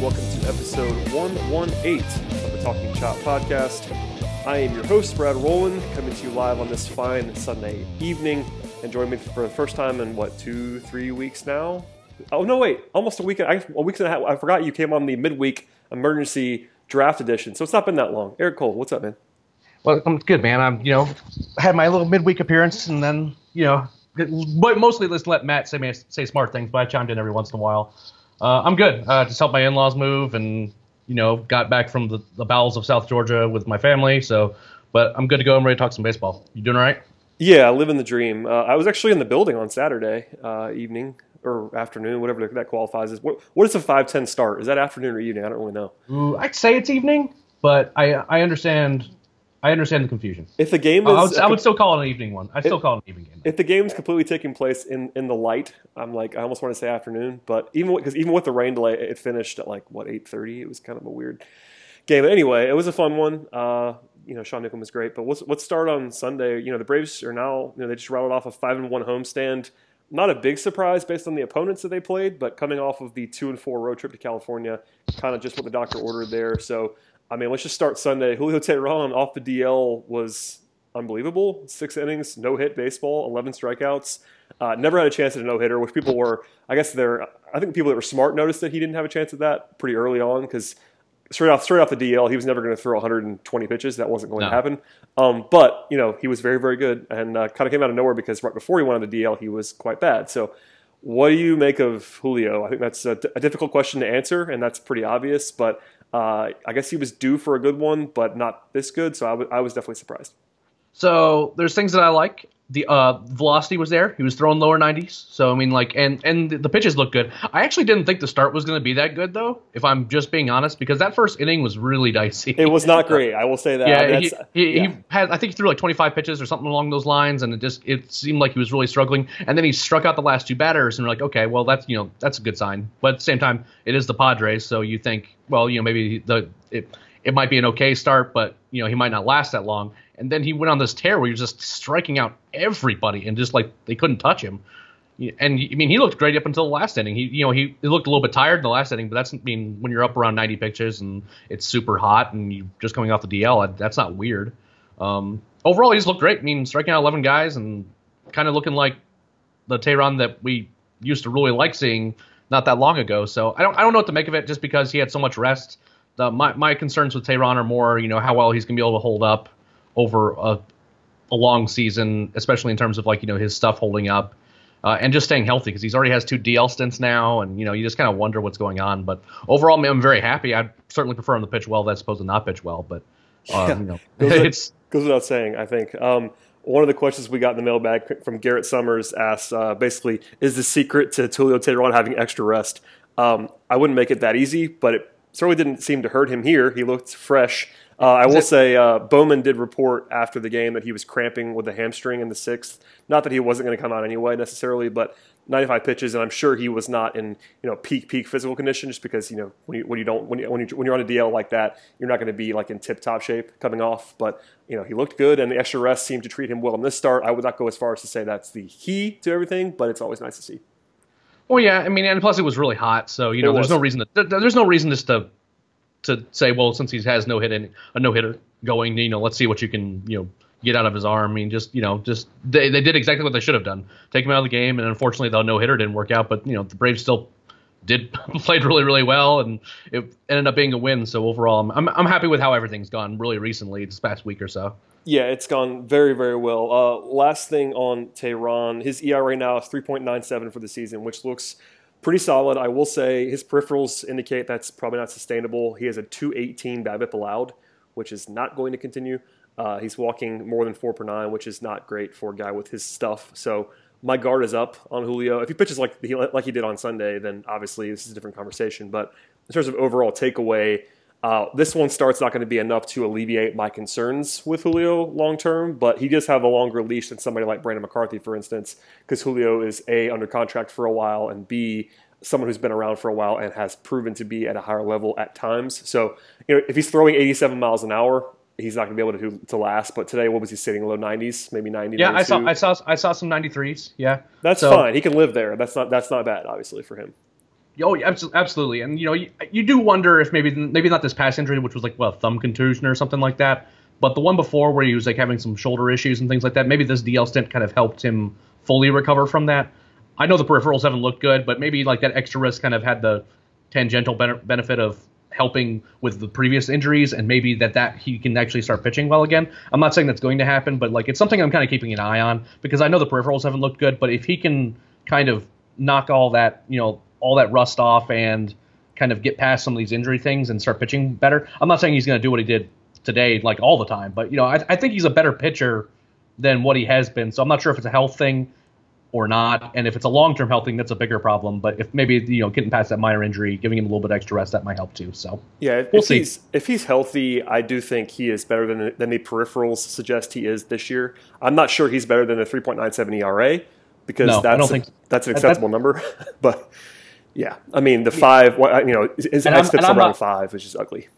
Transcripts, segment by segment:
Welcome to episode 118 of the Talking Chop podcast. I am your host, Brad Rowland, coming to you live on this fine Sunday evening. And joining me for the first time in what, two, three weeks now? Oh, no, wait, almost a week, a week and a half. I forgot you came on the midweek emergency draft edition, so it's not been that long. Eric Cole, what's up, man? Well, I'm good, man. I'm, you know, had my little midweek appearance, and then, you know, but mostly let's let Matt say say smart things, but I chimed in every once in a while. Uh, I'm good. Uh, just helped my in-laws move, and you know, got back from the, the bowels of South Georgia with my family. So, but I'm good to go. I'm ready to talk some baseball. You doing all right? Yeah, living the dream. Uh, I was actually in the building on Saturday uh, evening or afternoon, whatever that qualifies as. What, what is a five ten start? Is that afternoon or evening? I don't really know. Ooh, I'd say it's evening, but I I understand I understand the confusion. If the game is, I would, I would still call it an evening one. I still call it an evening game. If the game's completely taking place in, in the light, I'm like I almost want to say afternoon, but even because even with the rain delay, it finished at like what 8:30. It was kind of a weird game. But anyway, it was a fun one. Uh, you know, Sean Newcomb was great. But let's let's start on Sunday. You know, the Braves are now you know they just rattled off a five and one homestand. Not a big surprise based on the opponents that they played, but coming off of the two and four road trip to California, kind of just what the doctor ordered there. So I mean, let's just start Sunday. Julio Teheran off the DL was unbelievable. Six innings, no hit baseball, 11 strikeouts. Uh, never had a chance at a no hitter, which people were, I guess they're, I think people that were smart noticed that he didn't have a chance at that pretty early on because straight off straight off the DL, he was never going to throw 120 pitches. That wasn't going no. to happen. Um, but you know, he was very very good and uh, kind of came out of nowhere because right before he went on the DL, he was quite bad. So. What do you make of Julio? I think that's a, a difficult question to answer, and that's pretty obvious. But uh, I guess he was due for a good one, but not this good. So I, w- I was definitely surprised. So there's things that I like. The uh, velocity was there. He was throwing lower 90s. So I mean, like, and and the pitches look good. I actually didn't think the start was going to be that good, though. If I'm just being honest, because that first inning was really dicey. It was not great. I will say that. Yeah, he, he, yeah. he, had. I think he threw like 25 pitches or something along those lines, and it just it seemed like he was really struggling. And then he struck out the last two batters, and we're like, okay, well that's you know that's a good sign. But at the same time, it is the Padres, so you think, well, you know, maybe the it it might be an okay start, but you know he might not last that long. And then he went on this tear where he was just striking out everybody and just like they couldn't touch him. And I mean, he looked great up until the last inning. He, you know, he, he looked a little bit tired in the last inning, but that's I mean when you're up around 90 pitches and it's super hot and you're just coming off the DL, that's not weird. Um, overall, he just looked great. I mean, striking out 11 guys and kind of looking like the Teheran that we used to really like seeing not that long ago. So I don't I don't know what to make of it just because he had so much rest. The, my my concerns with Teheran are more you know how well he's gonna be able to hold up over a, a long season, especially in terms of like you know his stuff holding up. Uh, and just staying healthy because he's already has two DL stints now, and you know you just kind of wonder what's going on. But overall, I'm very happy. I'd certainly prefer him to pitch well That's opposed to not pitch well. But um, yeah. you know, goes it's goes without saying. I think um, one of the questions we got in the mailbag from Garrett Summers asked uh, basically, is the secret to Julio Teheran having extra rest? Um, I wouldn't make it that easy, but it certainly didn't seem to hurt him here. He looked fresh. Uh, I will it, say uh, Bowman did report after the game that he was cramping with the hamstring in the sixth. Not that he wasn't going to come out anyway necessarily, but 95 pitches, and I'm sure he was not in you know peak peak physical condition just because you know when you when you don't when you when, you, when you're on a DL like that, you're not going to be like in tip top shape coming off. But you know he looked good, and the extra rest seemed to treat him well in this start. I would not go as far as to say that's the key to everything, but it's always nice to see. Well, yeah, I mean, and plus it was really hot, so you know, there's no reason to there's no reason just to to say, well, since he has no hit a no hitter going, you know, let's see what you can, you know, get out of his arm. I mean, just you know, just they, they did exactly what they should have done. Take him out of the game, and unfortunately, the no hitter didn't work out. But you know, the Braves still did played really really well, and it ended up being a win. So overall, I'm I'm, I'm happy with how everything's gone really recently this past week or so. Yeah, it's gone very very well. Uh, last thing on teheran his ERA now is 3.97 for the season, which looks pretty solid. I will say his peripherals indicate that's probably not sustainable. He has a 218 BABIP allowed, which is not going to continue. Uh, he's walking more than four per nine, which is not great for a guy with his stuff. So my guard is up on Julio. If he pitches like he, like he did on Sunday, then obviously this is a different conversation. But in terms of overall takeaway, uh, this one start's not going to be enough to alleviate my concerns with Julio long term, but he does have a longer leash than somebody like Brandon McCarthy, for instance, because Julio is A, under contract for a while, and B, someone who's been around for a while and has proven to be at a higher level at times. So, you know, if he's throwing 87 miles an hour, he's not going to be able to to last. But today, what was he sitting? Low 90s, maybe 90. Yeah, 92. I saw I saw I saw some 93s. Yeah, that's so, fine. He can live there. That's not that's not bad, obviously, for him. Oh, yeah, absolutely. And you know, you, you do wonder if maybe maybe not this past injury, which was like well, thumb contusion or something like that, but the one before where he was like having some shoulder issues and things like that. Maybe this DL stint kind of helped him fully recover from that. I know the peripherals haven't looked good, but maybe like that extra risk kind of had the tangential benefit of helping with the previous injuries, and maybe that that he can actually start pitching well again. I'm not saying that's going to happen, but like it's something I'm kind of keeping an eye on because I know the peripherals haven't looked good, but if he can kind of knock all that you know all that rust off and kind of get past some of these injury things and start pitching better. I'm not saying he's going to do what he did today like all the time, but you know I, I think he's a better pitcher than what he has been. So I'm not sure if it's a health thing or not. And if it's a long term health thing, that's a bigger problem. But if maybe you know getting past that minor injury, giving him a little bit extra rest, that might help too. So yeah, if, we'll if see. he's if he's healthy, I do think he is better than than the peripherals suggest he is this year. I'm not sure he's better than a 3.97 ERA because No, that's a- that's an acceptable number. but yeah, I mean the five, what- you know, his And I'm- xFIP's and I'm around not- five, which is ugly.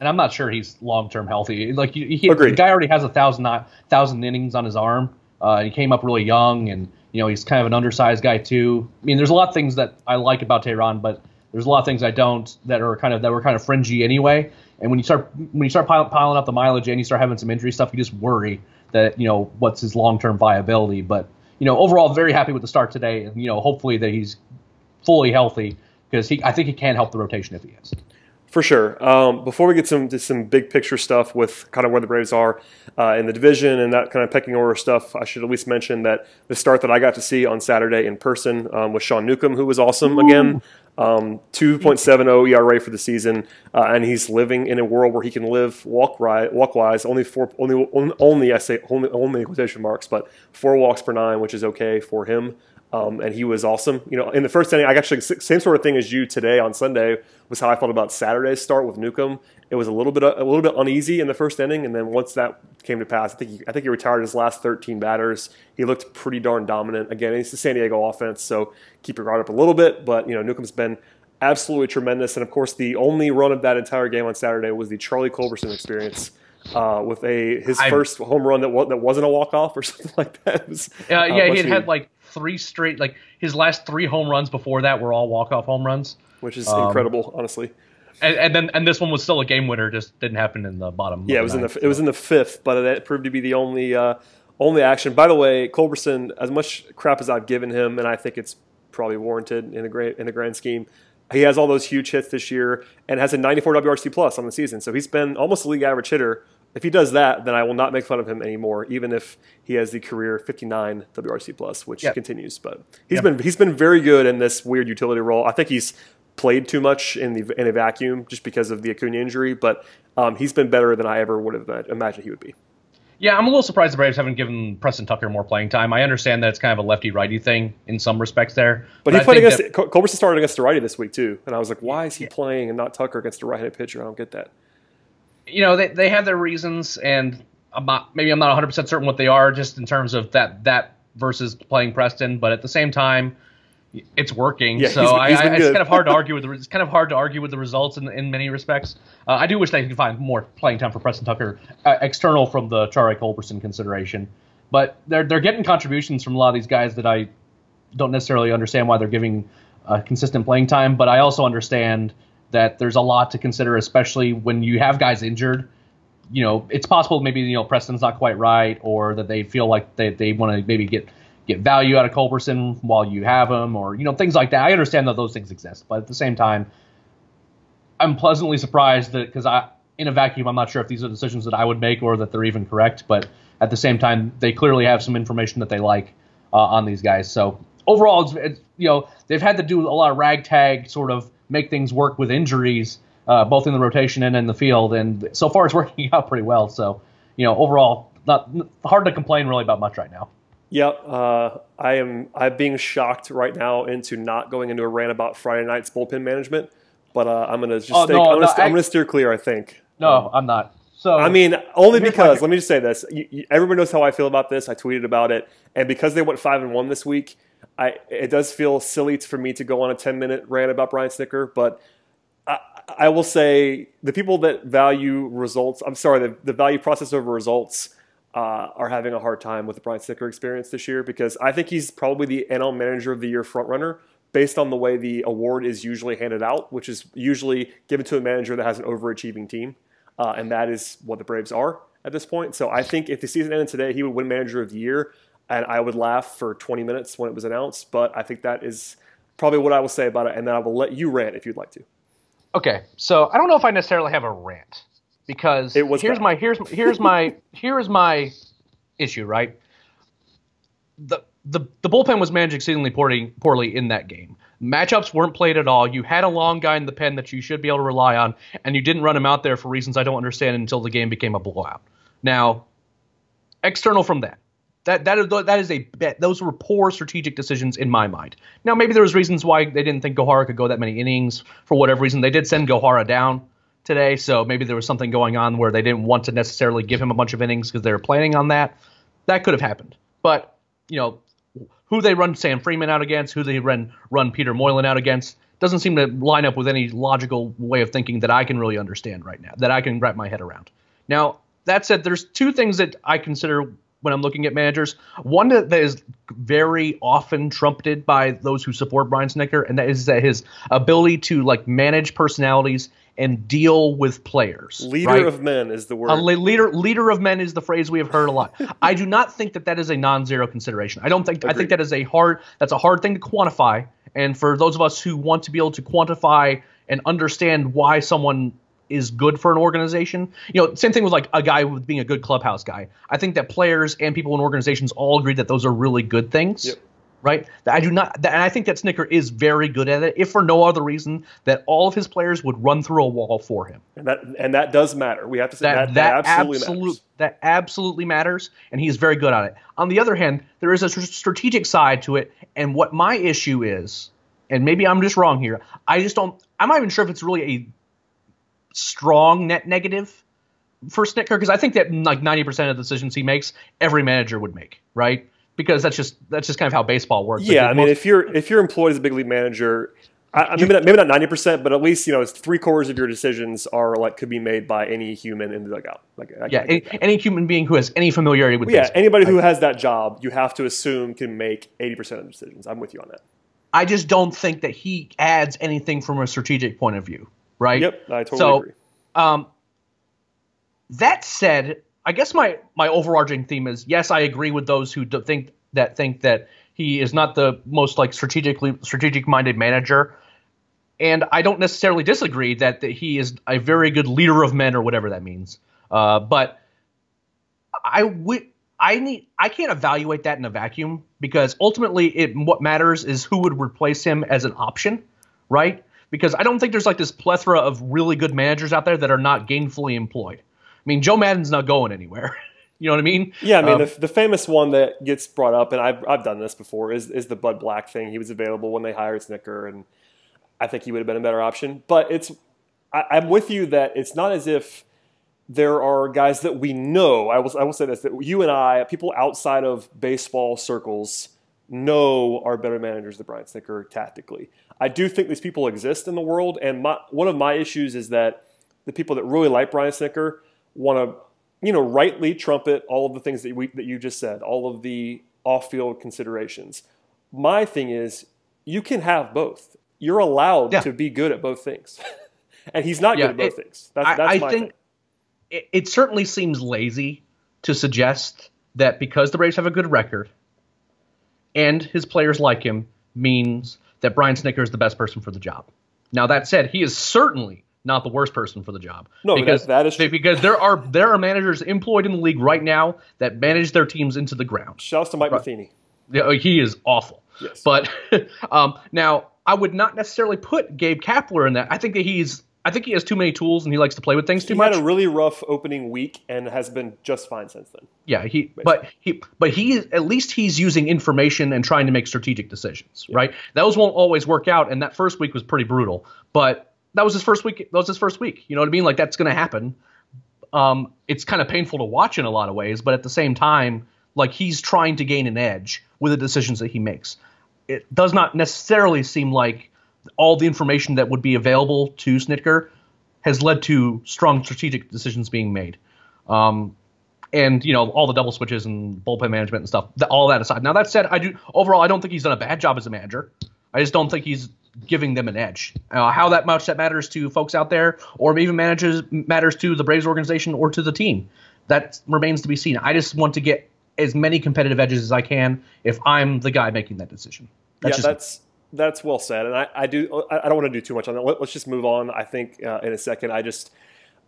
and I'm not sure he's long term healthy. Like he, he, the guy already has a thousand thousand innings on his arm. Uh, he came up really young, and you know he's kind of an undersized guy too. I mean, there's a lot of things that I like about Teheran, but there's a lot of things I don't that are kind of that were kind of fringy anyway. And when you start when you start piling, piling up the mileage and you start having some injury stuff, you just worry that you know what's his long term viability. But you know overall, very happy with the start today, and you know hopefully that he's fully healthy because he I think he can help the rotation if he is. For sure. Um, before we get some to some big picture stuff with kind of where the Braves are uh, in the division and that kind of pecking order stuff, I should at least mention that the start that I got to see on Saturday in person um, was Sean Newcomb, who was awesome again. Um, 2.70 ERA for the season, uh, and he's living in a world where he can live walk right, walk wise. Only four, only only, only I say only only quotation marks, but four walks per nine, which is okay for him. Um, and he was awesome. You know, in the first inning, I actually same sort of thing as you today on Sunday was how I felt about Saturday's start with Newcomb. It was a little bit a little bit uneasy in the first inning, and then once that came to pass, I think he, I think he retired his last 13 batters. He looked pretty darn dominant. Again, it's the San Diego offense, so keep your guard up a little bit. But you know, Newcomb's been absolutely tremendous, and of course, the only run of that entire game on Saturday was the Charlie Culberson experience. Uh, with a his I- first home run that that wasn't a walk off or something like that. Was, Uh, uh, yeah, he had had like three straight, like his last three home runs before that were all walk off home runs, which is Um, incredible, honestly. and, and then and this one was still a game winner, just didn't happen in the bottom. Yeah, it was in the it was in the fifth, but it proved to be the only uh, only action. By the way, Culberson, as much crap as I've given him, and I think it's probably warranted in the grand in the grand scheme, he has all those huge hits this year and has a 94 WRC plus on the season. So he's been almost a league average hitter. If he does that, then I will not make fun of him anymore, even if he has the career 59 WRC plus, which Yeah. continues. But he's Yeah. been he's been very good in this weird utility role. I think he's played too much in the in a vacuum just because of the Acuna injury, but um, he's been better than I ever would have imagined he would be. Yeah, I'm a little surprised the Braves haven't given Preston Tucker more playing time. I understand that it's kind of a lefty righty thing in some respects there, But he I played against that- Cul- Culberson started against the righty this week too, and I was like, why is he playing and not Tucker against a right-handed pitcher? I don't get that. You know they they have their reasons, and I'm not maybe I'm not 100 percent certain what they are, just in terms of that that versus playing Preston. But at the same time, it's working. Yeah, so he's- I, he's I, it's kind of hard to argue with the it's kind of hard to argue with the results in in many respects. Uh, I do wish they could find more playing time for Preston Tucker, uh, external from the Charlie Culberson consideration. But they're they're getting contributions from a lot of these guys that I don't necessarily understand why they're giving uh, consistent playing time, but I also understand that there's a lot to consider, especially when you have guys injured. You know, it's possible maybe you know Preston's not quite right, or that they feel like they, they want to maybe get get value out of Culberson while you have him, or you know things like that. I understand that those things exist, but at the same time, I'm pleasantly surprised that because I in a vacuum, I'm not sure if these are decisions that I would make or that they're even correct, but at the same time, they clearly have some information that they like uh, on these guys. So overall, it's, it's you know they've had to do a lot of ragtag sort of make things work with injuries, uh, both in the rotation and in the field, and so far it's working out pretty well. So you know overall, not hard to complain really about much right now. Yep, uh, I am. I'm being shocked right now into not going into a rant about Friday night's bullpen management, but uh, I'm gonna just Oh, stay, no, I'm, gonna no, I'm I- gonna steer clear. I think. No, I'm not. So I mean, only because let me just say this: you, you, everyone knows how I feel about this. I tweeted about it, and because they went five and one this week, I it does feel silly for me to go on a ten minute rant about Brian Snitker. But I, I will say the people that value results, I'm sorry, the, the value process over results. Uh, are having a hard time with the Brian Snitker experience this year because I think he's probably the NL Manager of the Year frontrunner, based on the way the award is usually handed out, which is usually given to a manager that has an overachieving team, uh, and that is what the Braves are at this point. So I think if the season ended today, he would win Manager of the Year, and I would laugh for 20 minutes when it was announced. But I think that is probably what I will say about it, and then I will let you rant if you'd like to. Okay, so I don't know if I necessarily have a rant because It was here's bad. my here's here's my here is my issue, right? The the the bullpen was managed exceedingly poorly poorly in that game. Matchups weren't played at all. You had a long guy in the pen that you should be able to rely on, and you didn't run him out there for reasons I don't understand until the game became a blowout. Now, external from that, that that is that is a bet. those were poor strategic decisions in my mind. Now maybe there was reasons why they didn't think Gohara could go that many innings for whatever reason. They did send Gohara down today, so maybe there was something going on where they didn't want to necessarily give him a bunch of innings because they were planning on that. That could have happened, but you know who they run Sam Freeman out against, who they run run Peter Moylan out against doesn't seem to line up with any logical way of thinking that I can really understand right now, that I can wrap my head around. Now, that said, there's two things that I consider when I'm looking at managers. One that that is very often trumpeted by those who support Brian Snitker, and that is that his ability to like manage personalities and deal with players. Leader right? of men is the word. A leader leader of men is the phrase we have heard a lot. I do not think that that is a non-zero consideration. I don't think I think that is a hard that's a hard thing to quantify. And for those of us who want to be able to quantify and understand why someone is good for an organization, you know, same thing with like a guy with being a good clubhouse guy. I think that players and people in organizations all agree that those are really good things. Yep. Right, I do not, and I think that Snitker is very good at it. If for no other reason, that all of his players would run through a wall for him and that and that does matter. We have to say that, that that, absolutely absolute matters. that absolutely matters, and he's very good at it. On the other hand, there is a strategic side to it, and what my issue is, and maybe I'm just wrong here. I just don't. I'm not even sure if it's really a strong net negative for Snitker because I think that like 90% of the decisions he makes, every manager would make, right? Because that's just that's just kind of how baseball works. Yeah, I mean, if you're if you're employed as a big league manager, I, I maybe not, maybe not ninety percent, but at least you know it's three quarters of your decisions are like could be made by any human in the dugout. Like, I, yeah, I any, any human being who has any familiarity with yeah, baseball. anybody who has that job, you have to assume can make eighty percent of the decisions. I'm with you on that. I just don't think that he adds anything from a strategic point of view, right? Yep, I totally So, agree. Um, that said, I guess my my overarching theme is yes, I agree with those who think that think that he is not the most like strategically strategic minded manager, and I don't necessarily disagree that, that he is a very good leader of men or whatever that means. Uh, but I would. I need. I can't evaluate that in a vacuum because ultimately, it what matters is who would replace him as an option, right? Because I don't think there's like this plethora of really good managers out there that are not gainfully employed. I mean, Joe Maddon's not going anywhere. you know what I mean? Yeah, I mean Um, the, the famous one that gets brought up, and I've I've done this before, is is the Bud Black thing. He was available when they hired Snitker, and I think he would have been a better option. But it's I, I'm with you that it's not as if there are guys that we know. I will I will say this that you and I, people outside of baseball circles, know are better managers than Brian Snitker tactically. I do think these people exist in the world, and my, one of my issues is that the people that really like Brian Snitker want to, you know, rightly trumpet all of the things that we that you just said, all of the off-field considerations. My thing is, you can have both. You're allowed Yeah. to be good at both things, and he's not Yeah, good at both it- things. That's, I, that's I my think thing. it, it certainly seems lazy to suggest that because the Braves have a good record and his players like him means that Brian Snitker is the best person for the job. Now that said, he is certainly not the worst person for the job. No, because that is true. because there are there are managers employed in the league right now that manage their teams into the ground. Shouts to Mike Matheny. Yeah, he is awful. Yes. But um, now I would not necessarily put Gabe Kapler in that. I think that he's I think he has too many tools and he likes to play with things too He much. He had a really rough opening week and has been just fine since then. Yeah, he but he but he at least he's using information and trying to make strategic decisions, right? Those won't always work out, and that first week was pretty brutal. But that was his first week. That was his first week. You know what I mean? Like that's going to happen. Um, it's kind of painful to watch in a lot of ways, but at the same time, like he's trying to gain an edge with the decisions that he makes. It does not necessarily seem like all the information that would be available to Snitker has led to strong strategic decisions being made. Um, and you know all the double switches and bullpen management and stuff. All that aside. Now that said, I do overall I don't think he's done a bad job as a manager. I just don't think he's giving them an edge. Uh, how that much that matters to folks out there, or even manages matters to the Braves organization or to the team, that remains to be seen. I just want to get as many competitive edges as I can if I'm the guy making that decision. That's yeah, that's that's well said, and I, I do I don't want to do too much on that. Let, us just move on. I think uh, in a second, I just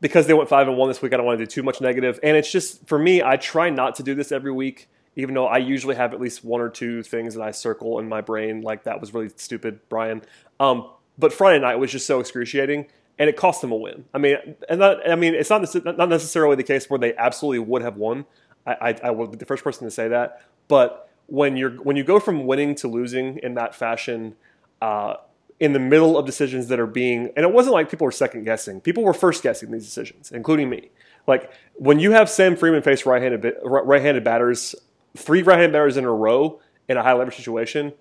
because they went five and one this week, I don't want to do too much negative. And it's just for me, I try not to do this every week, even though I usually have at least one or two things that I circle in my brain, like that was really stupid, Brian. Um, but Friday night was just so excruciating, and it cost them a win. I mean, and that, I mean, it's not not necessarily the case where they absolutely would have won. I, I, I will be the first person to say that, but when you're when you go from winning to losing in that fashion. Uh, in the middle of decisions that are being, and it wasn't like people were second guessing. People were first guessing these decisions, including me. Like when you have Sam Freeman face right-handed right-handed batters, three right-handed batters in a row in a high leverage situation,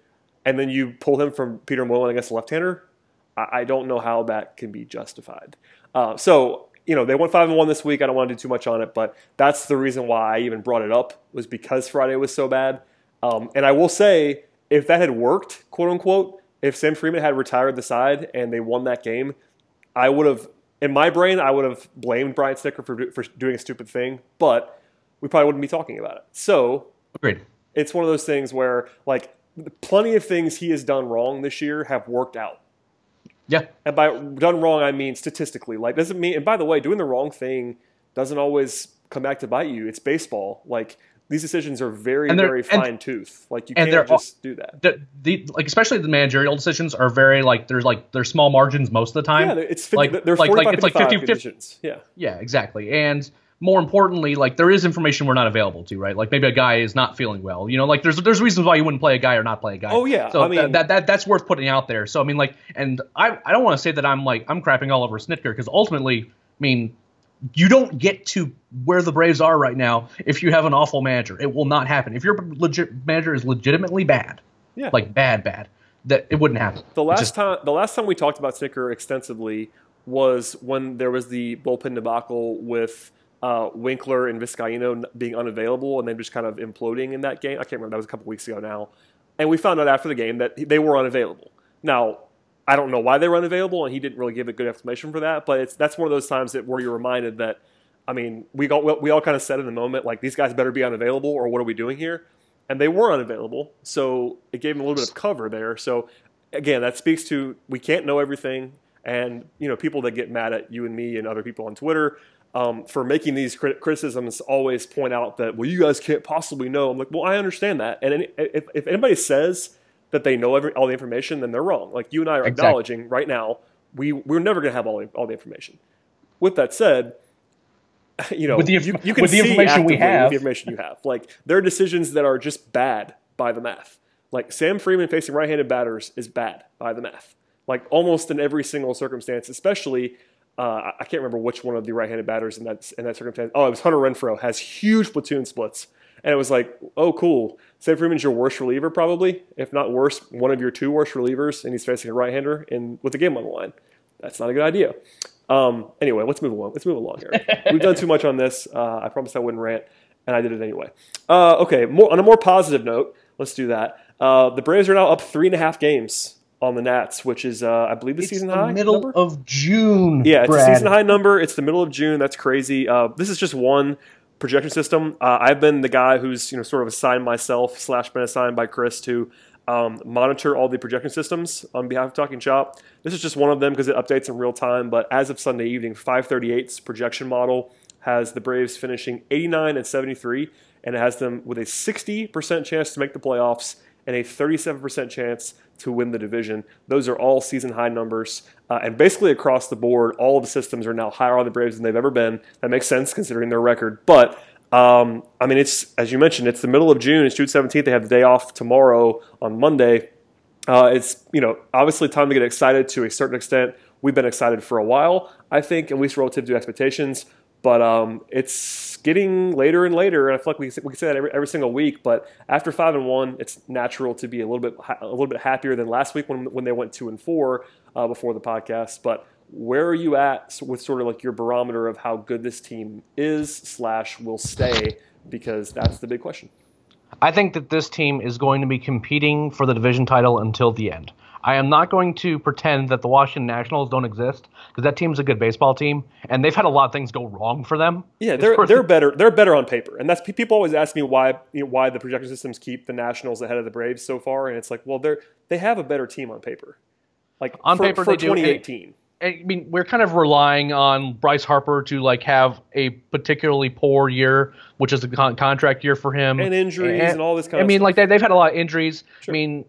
and then you pull him from Peter Moylan against a left-hander, I, I don't know how that can be justified. Uh, so you know they went five and one this week. I don't want to do too much on it, but that's the reason why I even brought it up was because Friday was so bad. Um, and I will say, if that had worked, quote unquote, if Sam Freeman had retired the side and they won that game, I would have, in my brain, I would have blamed Brian Snitker for, for doing a stupid thing, but we probably wouldn't be talking about it. So, agreed. It's one of those things where, like, plenty of things he has done wrong this year have worked out. Yeah. And by done wrong, I mean statistically. Like, doesn't mean, and by the way, doing the wrong thing doesn't always come back to bite you. It's baseball. Like, these decisions are very very fine tooth. Like you can't just do that. The, the, like especially the managerial decisions are very like there's like there's small margins most of the time. Yeah, it's 50, like there's like, like it's like 50 50 Yeah. Yeah, exactly. And more importantly, like there is information we're not available to, right? Like maybe a guy is not feeling well. You know, like there's there's reasons why you wouldn't play a guy or not play a guy. Oh yeah, so I mean that, that, that that's worth putting out there. So I mean like, and I I don't want to say that I'm like I'm crapping all over Snitker because ultimately, I mean you don't get to where the Braves are right now if you have an awful manager. It will not happen. If your legit manager is legitimately bad, yeah. like bad, bad, that it wouldn't happen. The last just, time, the last time we talked about Snitker extensively was when there was the bullpen debacle with uh, Winkler and Vizcaino being unavailable and then just kind of imploding in that game. I can't remember. That was a couple weeks ago now, and we found out after the game that they were unavailable. Now I don't know why they were unavailable, and he didn't really give a good explanation for that. But it's that's one of those times that where you're reminded that, I mean, we all we all kind of said in the moment like these guys better be unavailable, or what are we doing here? And they were unavailable, so it gave them a little bit of cover there. So again, that speaks to we can't know everything, and you know people that get mad at you and me and other people on Twitter. Um, for making these crit- criticisms, always point out that well, you guys can't possibly know. I'm like, well, I understand that, and if, if anybody says that they know every, all the information, then they're wrong. Like you and I are exactly. acknowledging right now, we we're never going to have all the, all the information. With that said, you know, with the, you, you can see information we have, the information you have. Like there are decisions that are just bad by the math. Like Sam Freeman facing right-handed batters is bad by the math. Like almost in every single circumstance, especially. Uh, I can't remember which one of the right-handed batters in that in that circumstance. Oh, it was Hunter Renfroe has huge platoon splits and it was like, oh, cool. Sam Freeman's your worst reliever, probably, if not worse, one of your two worst relievers, and he's facing a right-hander in with the game on the line. That's not a good idea. Um, anyway, let's move along. Let's move along here. We've done too much on this. Uh, I promised I wouldn't rant, and I did it anyway. Uh, okay, more, on a more positive note, let's do that. Uh, the Braves are now up three and a half games on the Nats, which is, uh, I believe, the it's season the high. Middle number? of June. Yeah, it's Brad. a season high number. It's the middle of June. That's crazy. Uh, this is just one projection system. Uh, I've been the guy who's you know sort of assigned myself slash been assigned by Chris to um, monitor all the projection systems on behalf of Talking Chop. This is just one of them because it updates in real time. But as of Sunday evening, 538's projection model has the Braves finishing 89 and 73, and it has them with a 60% chance to make the playoffs and a 37% chance to win the division. Those are all season high numbers. Uh, and basically across the board, all of the systems are now higher on the Braves than they've ever been. That makes sense considering their record. But um, I mean, it's as you mentioned, it's the middle of June. It's June 17th. They have the day off tomorrow on Monday. Uh, it's you know obviously time to get excited to a certain extent. We've been excited for a while, I think, at least relative to expectations. But um, it's getting later and later, and I feel like we, we can say that every, every single week. But after five and one, it's natural to be a little bit a little bit happier than last week when when they went two and four uh, before the podcast. But where are you at with sort of like your barometer of how good this team is slash will stay? Because that's the big question. I think that this team is going to be competing for the division title until the end. I am not going to pretend that the Washington Nationals don't exist because that team's a good baseball team, and they've had a lot of things go wrong for them. Yeah, they're they're better. They're better on paper, and that's people always ask me why you know, why the projection systems keep the Nationals ahead of the Braves so far, and it's like, well, they're they have a better team on paper, like on for, paper for they do. 2018. I mean, we're kind of relying on Bryce Harper to like have a particularly poor year, which is a con- contract year for him, and injuries and, and all this kind I of. mean, stuff. like they, they've had a lot of injuries. Sure. I mean,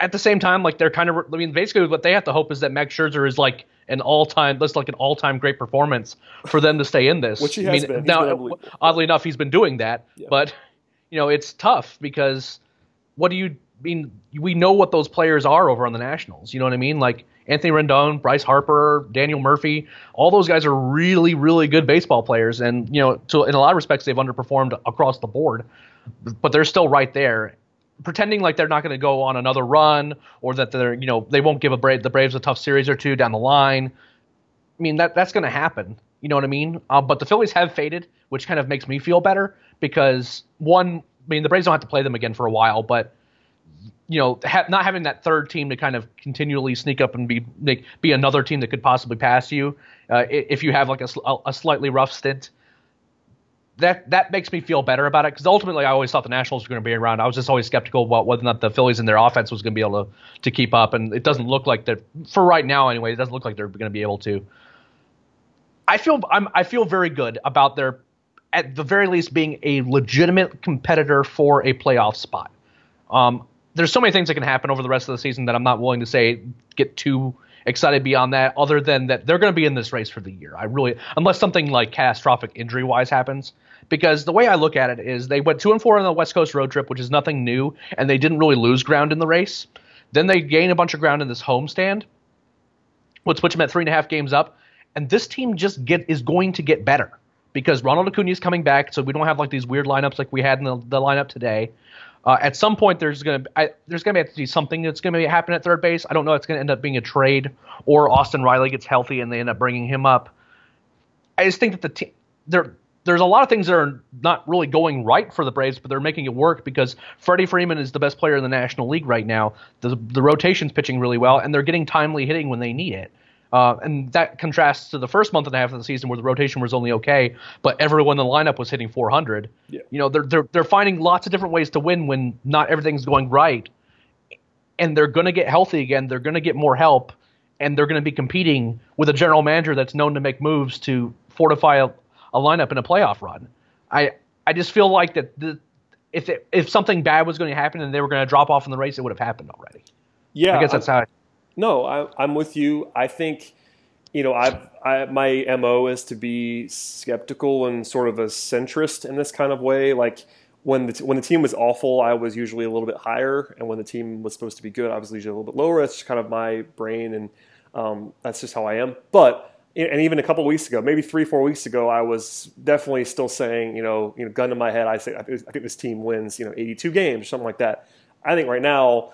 at the same time, like they're kind of. I mean, basically, what they have to hope is that Max Scherzer is like an all-time. That's like an all-time great performance for them to stay in this. Which he I has mean, been. He's now, been oddly enough, he's been doing that, Yeah. but you know, it's tough because what do you I mean? We know what those players are over on the Nationals. You know what I mean? Like Anthony Rendon, Bryce Harper, Daniel Murphy. All those guys are really, really good baseball players, and you know, to, in a lot of respects, they've underperformed across the board, but they're still right there. Pretending like they're not going to go on another run, or that they're, you know, they won't give a Bra- the Braves a tough series or two down the line. I mean, that that's going to happen. You know what I mean? Uh, but the Phillies have faded, which kind of makes me feel better because one, I mean, the Braves don't have to play them again for a while, but you know, ha- not having that third team to kind of continually sneak up and be be another team that could possibly pass you uh, if you have like a, a slightly rough stint. That that makes me feel better about it because ultimately I always thought the Nationals were going to be around. I was just always skeptical about whether or not the Phillies and their offense was going to be able to to keep up, and it doesn't look like that for right now anyway. It doesn't look like they're going to be able to. I feel I'm I feel very good about their at the very least being a legitimate competitor for a playoff spot. Um, there's so many things that can happen over the rest of the season that I'm not willing to say get too excited beyond that. Other than that, they're going to be in this race for the year. I really, unless something like catastrophic injury wise happens, because the way I look at it is they went two and four on the West Coast road trip, which is nothing new, and they didn't really lose ground in the race. Then they gain a bunch of ground in this homestand, which puts them at three and a half games up. And this team just get is going to get better because Ronald Acuna is coming back, so we don't have like these weird lineups like we had in the, the lineup today. Uh, at some point, there's gonna I, there's gonna be something that's gonna be happen at third base. I don't know. It's gonna end up being a trade, or Austin Riley gets healthy and they end up bringing him up. I just think that the team there there's a lot of things that are not really going right for the Braves, but they're making it work because Freddie Freeman is the best player in the National League right now. The the rotation's pitching really well, and they're getting timely hitting when they need it. Uh, and that contrasts to the first month and a half of the season where the rotation was only okay, but everyone in the lineup was hitting 400. Yeah. You know, they're, they're they're finding lots of different ways to win when not everything's going right, and they're going to get healthy again. They're going to get more help, and they're going to be competing with a general manager that's known to make moves to fortify a, a lineup in a playoff run. I I just feel like that the if it, if something bad was going to happen and they were going to drop off in the race, it would have happened already. Yeah, I guess that's how. I, No, I, I'm with you. I think, you know, I've, I my mo is to be skeptical and sort of a centrist in this kind of way. Like when the when the team was awful, I was usually a little bit higher, and when the team was supposed to be good, I was usually a little bit lower. That's just kind of my brain, and um, that's just how I am. But and even a couple weeks ago, maybe three, four weeks ago, I was definitely still saying, you know, you know, gun to my head, I say I think this team wins, you know, 82 games, something like that. I think right now.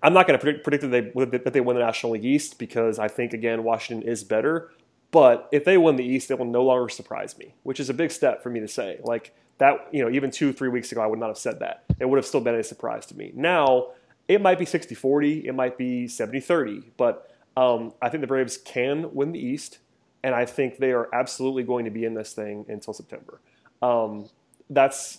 I'm not going to predict, that, they, that they win the National League East because I think, again, Washington is better. But if they win the East, it will no longer surprise me, which is a big step for me to say. Like that, you know, even two, three weeks ago, I would not have said that. It would have still been a surprise to me. Now, it might be 60 40, it might be 70 30, but um, I think the Braves can win the East, and I think they are absolutely going to be in this thing until September. Um, that's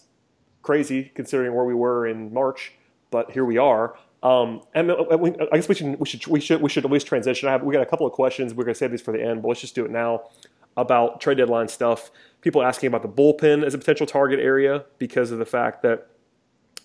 crazy considering where we were in March, but here we are. Um, and I guess we should we should we should we should at least transition. I have we got a couple of questions. We're gonna save these for the end, but let's just do it now about trade deadline stuff. People asking about the bullpen as a potential target area because of the fact that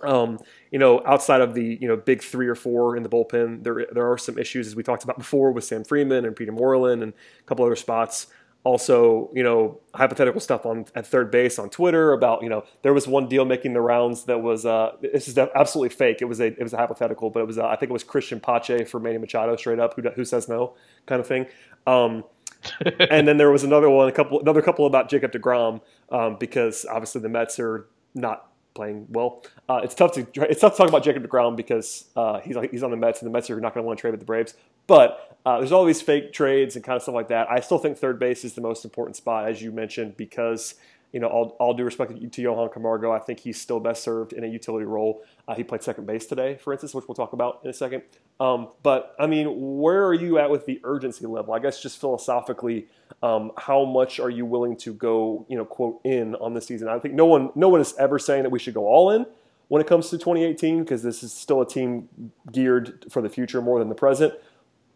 um, you know outside of the you know big three or four in the bullpen, there there are some issues as we talked about before with Sam Freeman and Peter Moylan and a couple other spots also, you know, hypothetical stuff on at third base on Twitter about, you know, there was one deal making the rounds that was uh, this is absolutely fake. It was a it was a hypothetical, but it was uh, I think it was Cristian Pache for Manny Machado straight up, who who says no kind of thing. Um, and then there was another one, a couple another couple about Jacob Degrom um, because obviously the Mets are not playing well. Uh, it's tough to it's tough to talk about Jacob Degrom because uh, he's he's on the Mets and the Mets are not going to want to trade with the Braves. But uh, there's all these fake trades and kind of stuff like that. I still think third base is the most important spot, as you mentioned, because you know, all, all due respect to Johan Camargo, I think he's still best served in a utility role. Uh, he played second base today, for instance, which we'll talk about in a second. Um, but I mean, where are you at with the urgency level? I guess just philosophically, um, how much are you willing to go, you know, quote in on this season? I think no one, no one is ever saying that we should go all in when it comes to 2018 because this is still a team geared for the future more than the present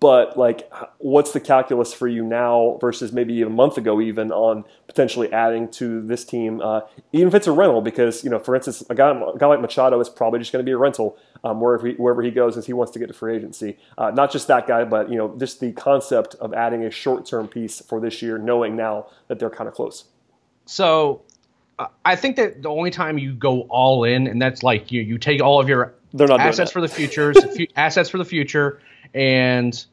but like what's the calculus for you now versus maybe a month ago even on potentially adding to this team uh, even if it's a rental? Because you know for instance a guy, a guy like machado is probably just going to be a rental um, wherever, he, wherever he goes as he wants to get to free agency. Uh, not just that guy but you know just the concept of adding a short-term piece for this year knowing now that they're kind of close. So uh, i think that the only time you go all in and that's like you, you take all of your they're not assets for the futures assets for the future and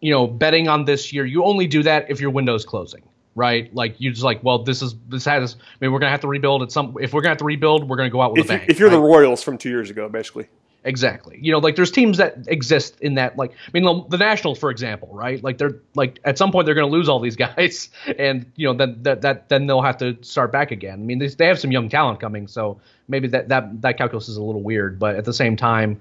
you know betting on this year you only do that if your window's closing right? Like you just like well this is this has i mean we're gonna have to rebuild at some if we're gonna have to rebuild we're gonna go out with if a bang if you're right? the royals from two years ago basically. Exactly. You know like there's teams that exist in that like i mean the, the nationals for example right? Like they're like at some point they're going to lose all these guys and you know then that, that then they'll have to start back again. I mean they, they have some young talent coming so maybe that that that calculus is a little weird but at the same time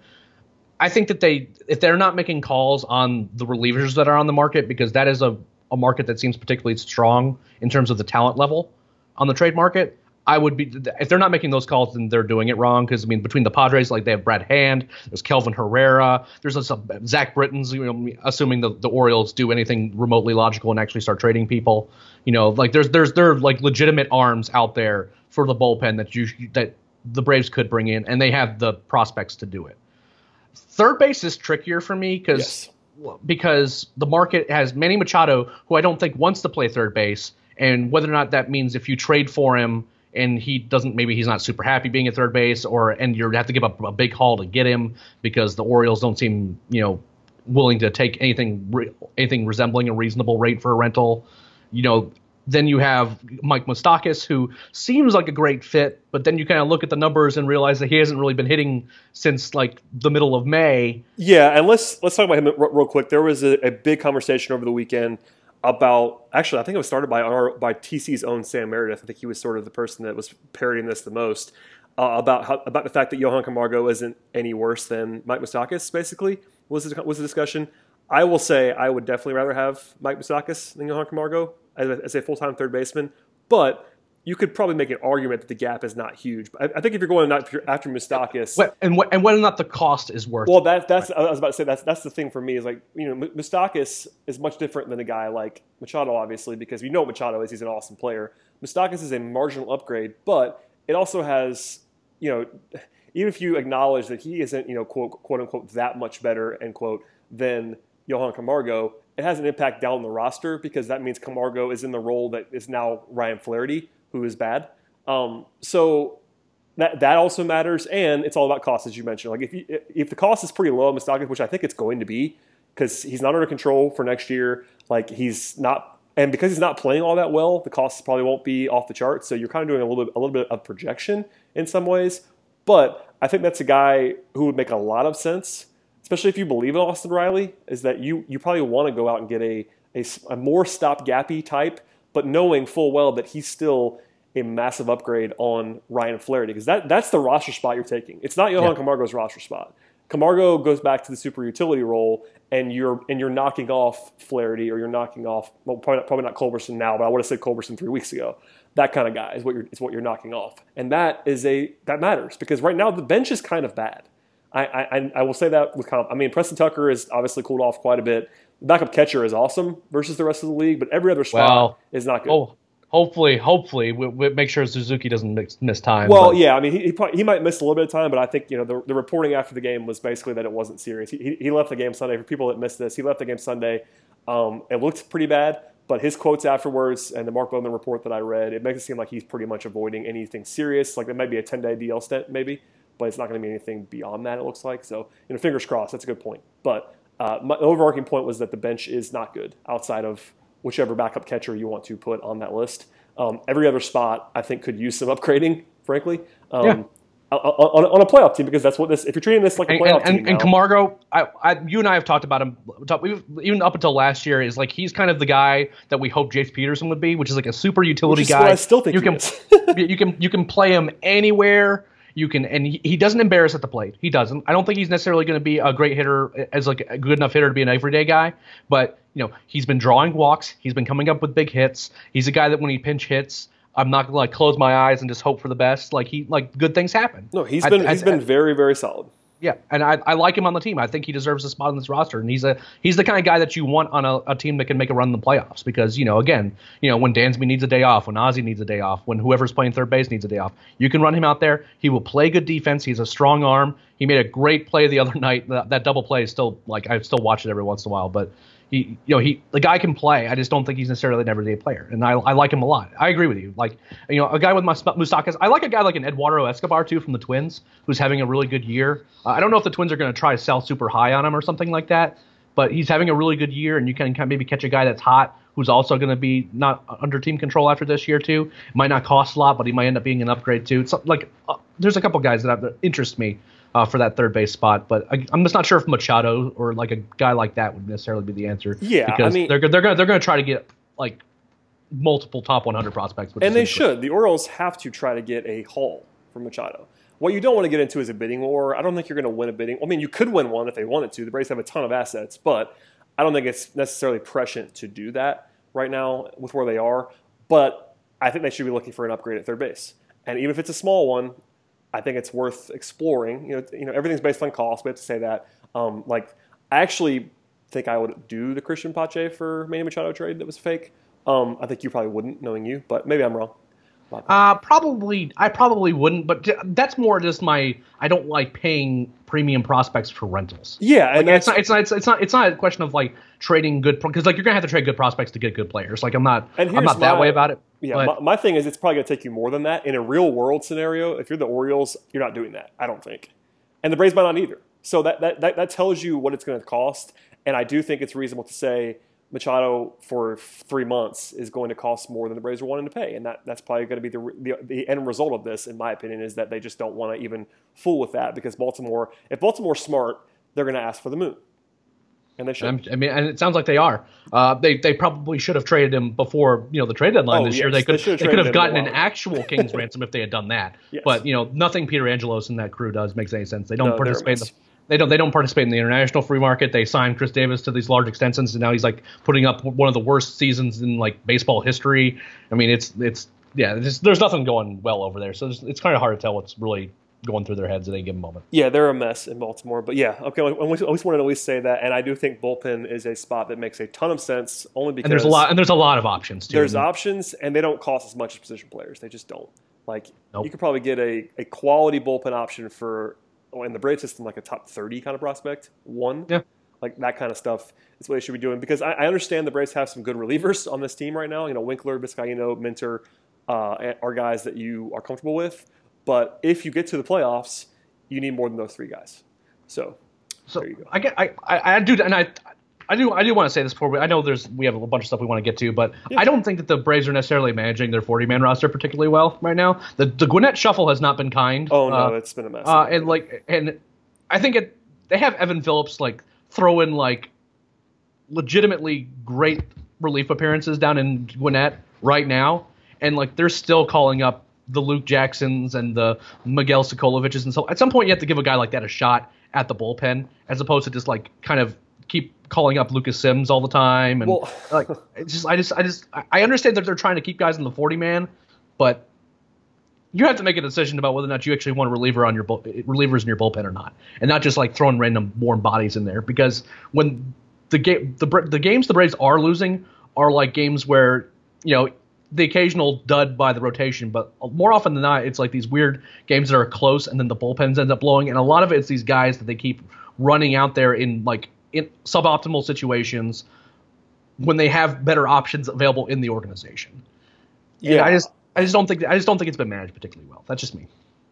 I think that they if they're not making calls on the relievers that are on the market because that is a, a market that seems particularly strong in terms of the talent level on the trade market. I would be if they're not making those calls, then they're doing it wrong. Because I mean, between the Padres, like they have Brad Hand, there's Kelvin Herrera, there's Zach Britton's. You know, assuming the, the Orioles do anything remotely logical and actually start trading people, you know, like there's there's there are like legitimate arms out there for the bullpen that you that the Braves could bring in, and they have the prospects to do it. Third base is trickier for me because yes. because the market has Manny Machado, who I don't think wants to play third base, and whether or not that means if you trade for him and he doesn't maybe he's not super happy being at third base or and you have to give up a big haul to get him because the Orioles don't seem you know willing to take anything anything resembling a reasonable rate for a rental. You know, then you have Mike Moustakas, who seems like a great fit, but then you kind of look at the numbers and realize that he hasn't really been hitting since like the middle of May. Yeah, and let's let's talk about him real quick. There was a, a big conversation over the weekend about actually, I think it was started by our by TC's own Sam Meredith. I think he was sort of the person that was parodying this the most uh, about how, about the fact that Johan Camargo isn't any worse than Mike Moustakas. Basically, was the, was the discussion. I will say I would definitely rather have Mike Moustakas than Johan Camargo as a, as a full time third baseman, but you could probably make an argument that the gap is not huge. I, I think if you're going after, after Moustakas, and what, and whether or not the cost is worth. It. Well, that, that's I was about to say that's that's the thing for me is like you know Moustakas is much different than a guy like Machado, obviously, because you know what Machado is. He's an awesome player. Moustakas is a marginal upgrade, but it also has you know even if you acknowledge that he isn't you know quote quote unquote that much better end quote than Johan Camargo, it has an impact down the roster because that means Camargo is in the role that is now Ryan Flaherty, who is bad. Um, so that that also matters, and it's all about cost, as you mentioned. Like if you, if the cost is pretty low on Moustakas, which I think it's going to be, because he's not under control for next year. Like he's not, and because he's not playing all that well, the costs probably won't be off the charts. So you're kind of doing a little bit a little bit of projection in some ways. But I think that's a guy who would make a lot of sense especially if you believe in Austin Riley, is that you you probably want to go out and get a, a, a more stopgappy type, but knowing full well that he's still a massive upgrade on Ryan Flaherty because that that's the roster spot you're taking. It's not Johan yeah. Camargo's roster spot. Camargo goes back to the super utility role, and you're and you're knocking off Flaherty or you're knocking off well probably not, probably not Culberson now, but I would have said Culberson three weeks ago. That kind of guy is what you're is what you're knocking off, and that is a that matters because right now the bench is kind of bad. I, I, I will say that with comp. I mean, Preston Tucker is obviously cooled off quite a bit. The backup catcher is awesome versus the rest of the league, but every other spot well, is not good. Oh, hopefully, hopefully, we, we make sure Suzuki doesn't miss, miss time. Well, but. yeah, I mean, he, he, probably, he, might miss a little bit of time, but I think you know the, the reporting after the game was basically that it wasn't serious. He, he left the game Sunday. For people that missed this, he left the game Sunday. Um, it looked pretty bad, but his quotes afterwards and the Mark Bowman report that I read, it makes it seem like he's pretty much avoiding anything serious. Like it might be a 10 day DL stint, maybe but it's not going to be anything beyond that. It looks like so. You know, fingers crossed. That's a good point. But uh, my overarching point was that the bench is not good outside of whichever backup catcher you want to put on that list. Um, every other spot I think could use some upgrading, frankly. Um, yeah. on, on, a playoff team because that's what this. If you're treating this like a playoff and, team, and, and Camargo, I, I, you and I have talked about him. Even up until last year, is like he's kind of the guy that we hope Jace Peterson would be, which is like a super utility guy. I still think you can you can you can play him anywhere. You can, and he, he doesn't embarrass at the plate. He doesn't. I don't think he's necessarily going to be a great hitter as like a good enough hitter to be an everyday guy. But you know, he's been drawing walks. He's been coming up with big hits. He's a guy that when he pinch hits, I'm not gonna like close my eyes and just hope for the best. Like he like good things happen. No, he's been I, he's I, been very very solid. Yeah, and I, I like him on the team. I think he deserves a spot on this roster, and he's a he's the kind of guy that you want on a, a team that can make a run in the playoffs. Because you know, again, you know, when Dansby needs a day off, when Ozzie needs a day off, when whoever's playing third base needs a day off, you can run him out there. He will play good defense. He's a strong arm. He made a great play the other night. That, that double play is still like I still watch it every once in a while, but he, you know, he the guy can play. I just don't think he's necessarily an everyday player, and I, I like him a lot. I agree with you. Like, you know, a guy with Moustakas I like a guy like an Eduardo Escobar too from the Twins, who's having a really good year. Uh, I don't know if the Twins are going to try to sell super high on him or something like that, but he's having a really good year, and you can kind of maybe catch a guy that's hot who's also going to be not under team control after this year too. Might not cost a lot, but he might end up being an upgrade too. It's like uh, there's a couple guys that, have, that interest me uh, for that third base spot. But I, am just not sure if Machado or like a guy like that would necessarily be the answer. Yeah, because I mean, they're they're gonna they're gonna try to get like multiple top 100 prospects. And they should. The Orioles have to try to get a haul for Machado. What you don't want to get into is a bidding war. I don't think you're going to win a bidding. I mean, you could win one if they wanted to. The Braves have a ton of assets, but I don't think it's necessarily prescient to do that right now with where they are. But I think they should be looking for an upgrade at third base. And even if it's a small one, I think it's worth exploring. You know, you know, everything's based on cost. We have to say that. Um, like, I actually think I would do the Cristian Pache for Manny Machado trade that was fake. Um, I think you probably wouldn't, knowing you, but maybe I'm wrong. Uh, probably, I probably wouldn't, but that's more just my. I don't like paying premium prospects for rentals. Yeah, and like, it's, not, it's not. It's not. It's not a question of like trading good because like you're gonna have to trade good prospects to get good players. Like I'm not. I'm not my, that way about it. Yeah, my, my, thing is it's probably gonna take you more than that in a real world scenario. If you're the Orioles, you're not doing that. I don't think, and the Braves might not either. So that that that, that tells you what it's going to cost, and I do think it's reasonable to say Machado for three months is going to cost more than the Braves are wanting to pay, and that, that's probably going to be the, the, the end result of this, in my opinion, is that they just don't want to even fool with that because Baltimore, if Baltimore's smart, they're going to ask for the moon, and they should. I mean, and it sounds like they are. Uh, they they probably should have traded him before you know the trade deadline oh, this yes, year. They could they, they could have gotten an actual King's ransom if they had done that. Yes. But you know, nothing Peter Angelos and that crew does makes any sense. They don't no, participate. In the, they don't they don't participate in the international free market. They signed Chris Davis to these large extensions, and now he's like putting up one of the worst seasons in like baseball history. I mean, it's it's yeah, there's nothing going well over there, so it's, it's kind of hard to tell what's really going through their heads at any given moment. Yeah, they're a mess in Baltimore, but yeah, okay. I always, always wanted to always say that, and I do think bullpen is a spot that makes a ton of sense, only because and there's a lot and there's a lot of options too. There's options, and they don't cost as much as position players. They just don't. Like nope. you could probably get a, a quality bullpen option for in the Brave system like a top 30 kind of prospect, one. Yeah. Like that kind of stuff is what they should be doing because I, I understand the Braves have some good relievers on this team right now. You know, Winkler, Vizcaino, Minter uh, are guys that you are comfortable with. But if you get to the playoffs, you need more than those three guys. So, so I get I, I, I do and I I do I do want to say this before we, I know there's we have a bunch of stuff we want to get to, but yeah. I don't think that the Braves are necessarily managing their 40 man roster particularly well right now. The the Gwinnett shuffle has not been kind. Oh no, uh, it's been a mess. Uh, and like and I think it they have Evan Phillips like throw in like legitimately great relief appearances down in Gwinnett right now, and like they're still calling up the Luke Jacksons and the Miguel Socoloviches, and so at some point you have to give a guy like that a shot at the bullpen as opposed to just like kind of keep calling up Lucas Sims all the time, and well, like it's just I just I just I understand that they're trying to keep guys in the forty man, but you have to make a decision about whether or not you actually want a reliever on your relievers in your bullpen or not, and not just like throwing random warm bodies in there. Because when the game the the games the Braves are losing are like games where you know the occasional dud by the rotation, but more often than not, it's like these weird games that are close and then the bullpens end up blowing, and a lot of it's these guys that they keep running out there in like in suboptimal situations when they have better options available in the organization. Yeah, and I just I just don't think I just don't think it's been managed particularly well. That's just me.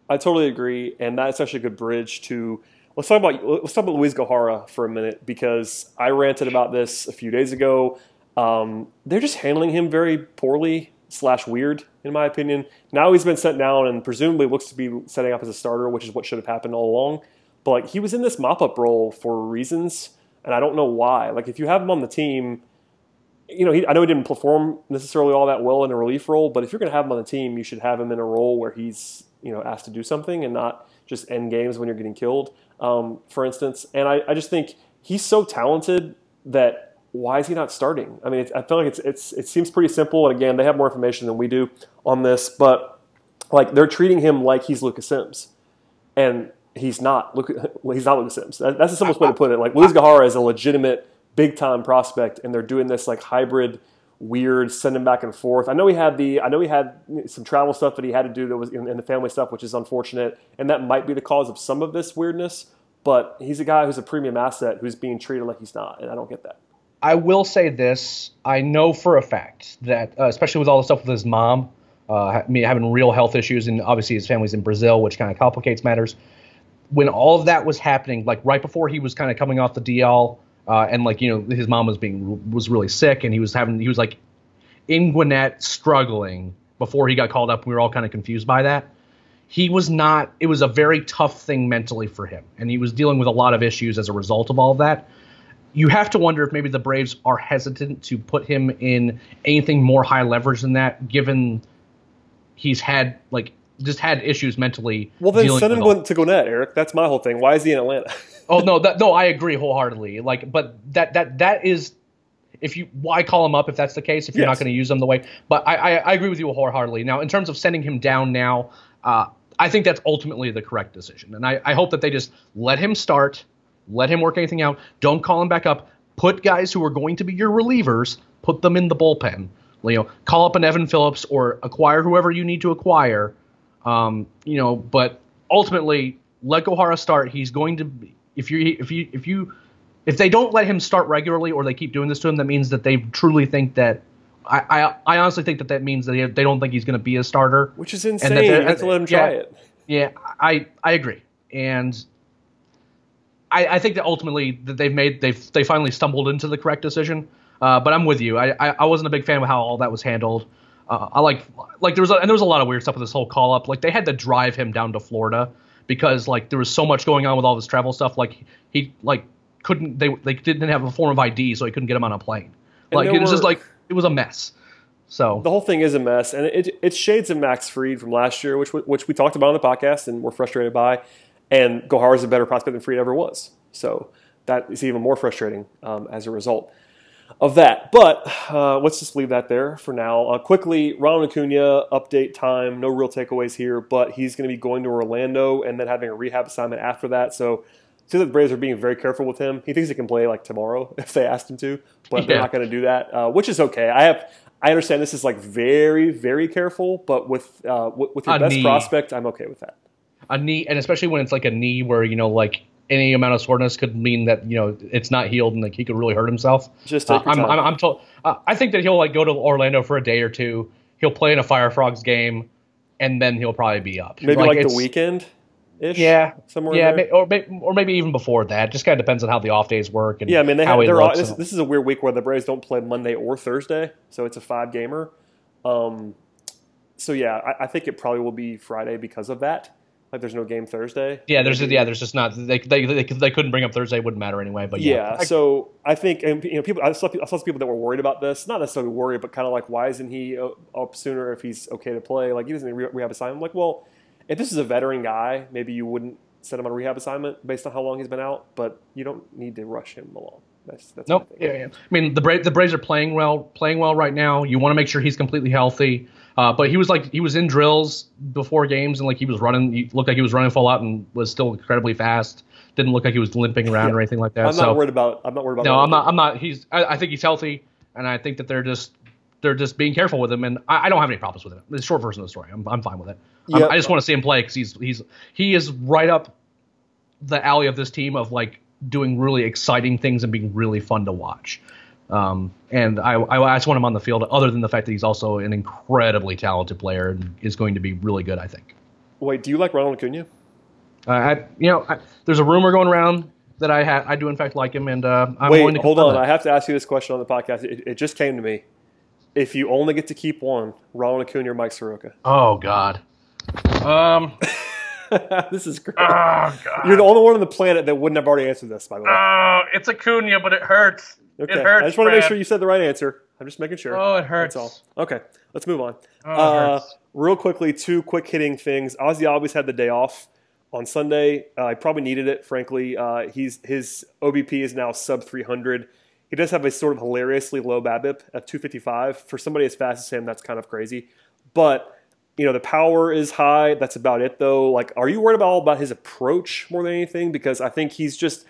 I totally agree, and that's actually a good bridge to let's talk about let's talk about Luiz Gohara for a minute because I ranted about this a few days ago. Um, they're just handling him very poorly slash weird in my opinion. Now he's been sent down and presumably looks to be setting up as a starter, which is what should have happened all along. But like he was in this mop up role for reasons, and I don't know why. Like if you have him on the team, you know, he, I know he didn't perform necessarily all that well in a relief role, but if you're going to have him on the team, you should have him in a role where he's you know asked to do something and not just end games when you're getting killed, um, for instance. And I, I just think he's so talented that why is he not starting? I mean, I feel like it's, it's it seems pretty simple. And again, they have more information than we do on this, but like they're treating him like he's Lucas Sims, and he's not. Look, he's not Lucas Sims. That's the simplest way to put it. Like Luiz Gohara is a legitimate big time prospect, and they're doing this like hybrid weird sending back and forth. I know he had the I know he had some travel stuff that he had to do that was in, in, the family stuff, which is unfortunate, and that might be the cause of some of this weirdness. But he's a guy who's a premium asset who's being treated like he's not, and I don't get that. I will say this: I know for a fact that, uh, especially with all the stuff with his mom, uh, me having real health issues, and obviously his family's in Brazil, which kind of complicates matters. When all of that was happening, like right before he was kind of coming off the DL, uh, and like you know his mom was being was really sick, and he was having he was like in Gwinnett struggling before he got called up. We were all kind of confused by that. He was not. It was a very tough thing mentally for him, and he was dealing with a lot of issues as a result of all of that you have to wonder if maybe the Braves are hesitant to put him in anything more high leverage than that, given he's had like just had issues mentally. Well, then send him all. to Gwinnett, Eric. That's my whole thing. Why is he in Atlanta? oh no, that, no, I agree wholeheartedly. Like, but that that that is if you why call him up if that's the case if you're yes. not going to use him the way. But I, I, I agree with you wholeheartedly. Now, in terms of sending him down now, uh, I think that's ultimately the correct decision, and I, I hope that they just let him start let him work anything out. Don't call him back up. Put guys who are going to be your relievers, put them in the bullpen. You know, call up an Evan Phillips or acquire whoever you need to acquire. Um, you know, but ultimately let Gohara start. He's going to be if you if you if you if they don't let him start regularly or they keep doing this to him, that means that they truly think that I, I, I honestly think that that means that they, they don't think he's going to be a starter, which is insane. And that you have to let him try yeah, it. Yeah, I I agree, and I, I think that ultimately that they've made they've they finally stumbled into the correct decision. Uh, but I'm with you. I, I, I wasn't a big fan of how all that was handled. Uh, I like like there was a, and there was a lot of weird stuff with this whole call up. Like they had to drive him down to Florida because like there was so much going on with all this travel stuff. Like he like couldn't they they didn't have a form of ID, so he couldn't get him on a plane. Like it was were, just like it was a mess. So the whole thing is a mess, and it it's shades of Max Fried from last year, which which we talked about on the podcast and we're frustrated by. And Gohar is a better prospect than Fried ever was. So that is even more frustrating um, as a result of that. But uh, let's just leave that there for now. Uh, quickly, Ronald Acuna update time. No real takeaways here, but he's going to be going to Orlando and then having a rehab assignment after that. So see that the Braves are being very careful with him. He thinks he can play like tomorrow if they asked him to, but yeah. they're not going to do that, uh, which is okay. I have. I understand this is like very, very careful, but with uh, with your a best knee. prospect, I'm okay with that a knee, and especially when it's like a knee where you know like any amount of soreness could mean that you know it's not healed and like he could really hurt himself. Just take uh, I'm, I'm, I'm, told. Uh, I think that he'll like go to Orlando for a day or two. He'll play in a Fire Frogs game, and then he'll probably be up. Maybe like, like the weekend. Ish, yeah, somewhere. Yeah, may, or or maybe even before that. Just kind of depends on how the off days work and yeah. I mean, they have, they're all, this, this, is a weird week where the Braves don't play Monday or Thursday, so it's a five gamer. Um, so yeah, I, I think it probably will be Friday because of that. Like there's no game Thursday. Yeah, there's yeah, there's just not they they, they, they couldn't bring up Thursday. It wouldn't matter anyway. But yeah, yeah so I think and, you know people I saw, I saw people that were worried about this. Not necessarily worried, but kind of like why isn't he up sooner if he's okay to play? Like he doesn't rehab assignment. I'm like, well, if this is a veteran guy, maybe you wouldn't send him on a rehab assignment based on how long he's been out. But you don't need to rush him along. That's that's nope. Yeah, yeah. I mean the Bra- the Braves are playing well, playing well right now. You want to make sure he's completely healthy. Uh, but he was like he was in drills before games and like he was running. He looked like he was running full out and was still incredibly fast. Didn't look like he was limping around yeah. or anything like that. I'm so, not worried about. I'm not worried about. No, I'm not. I'm not. He's. I, I, think he's healthy, and I think that they're just they're just being careful with him. And I, I don't have any problems with him. The short version of the story. I'm I'm fine with it. Yep. I just want to see him play because he's he's he is right up the alley of this team of like doing really exciting things and being really fun to watch. Um, and I, I, just want him on the field, other than the fact that he's also an incredibly talented player and is going to be really good, I think. Wait, do you like Ronald Acuna? Uh, I, you know, I, there's a rumor going around that I ha- I do in fact like him, and uh, I'm Wait, going to hold on. I have to ask you this question on the podcast. It, it just came to me. if you only get to keep one, Ronald Acuna or Mike Soroka? Oh God. Um. this is great. Oh God. You're the only one on the planet that wouldn't have already answered this, by the way. Oh, it's Acuna, but it hurts. Okay. It hurts. I just want to make sure you said the right answer. I'm just making sure. Oh, it hurts. That's all. Okay, let's move on. Oh, uh, real quickly, two quick hitting things. Ozzie always had the day off on Sunday. Uh, he probably needed it, frankly. Uh, he's his OBP is now sub 300. He does have a sort of hilariously low BABIP at 255. For somebody as fast as him, that's kind of crazy. But you know the power is high. That's about it, though. Like, are you worried about all about his approach more than anything? Because I think he's just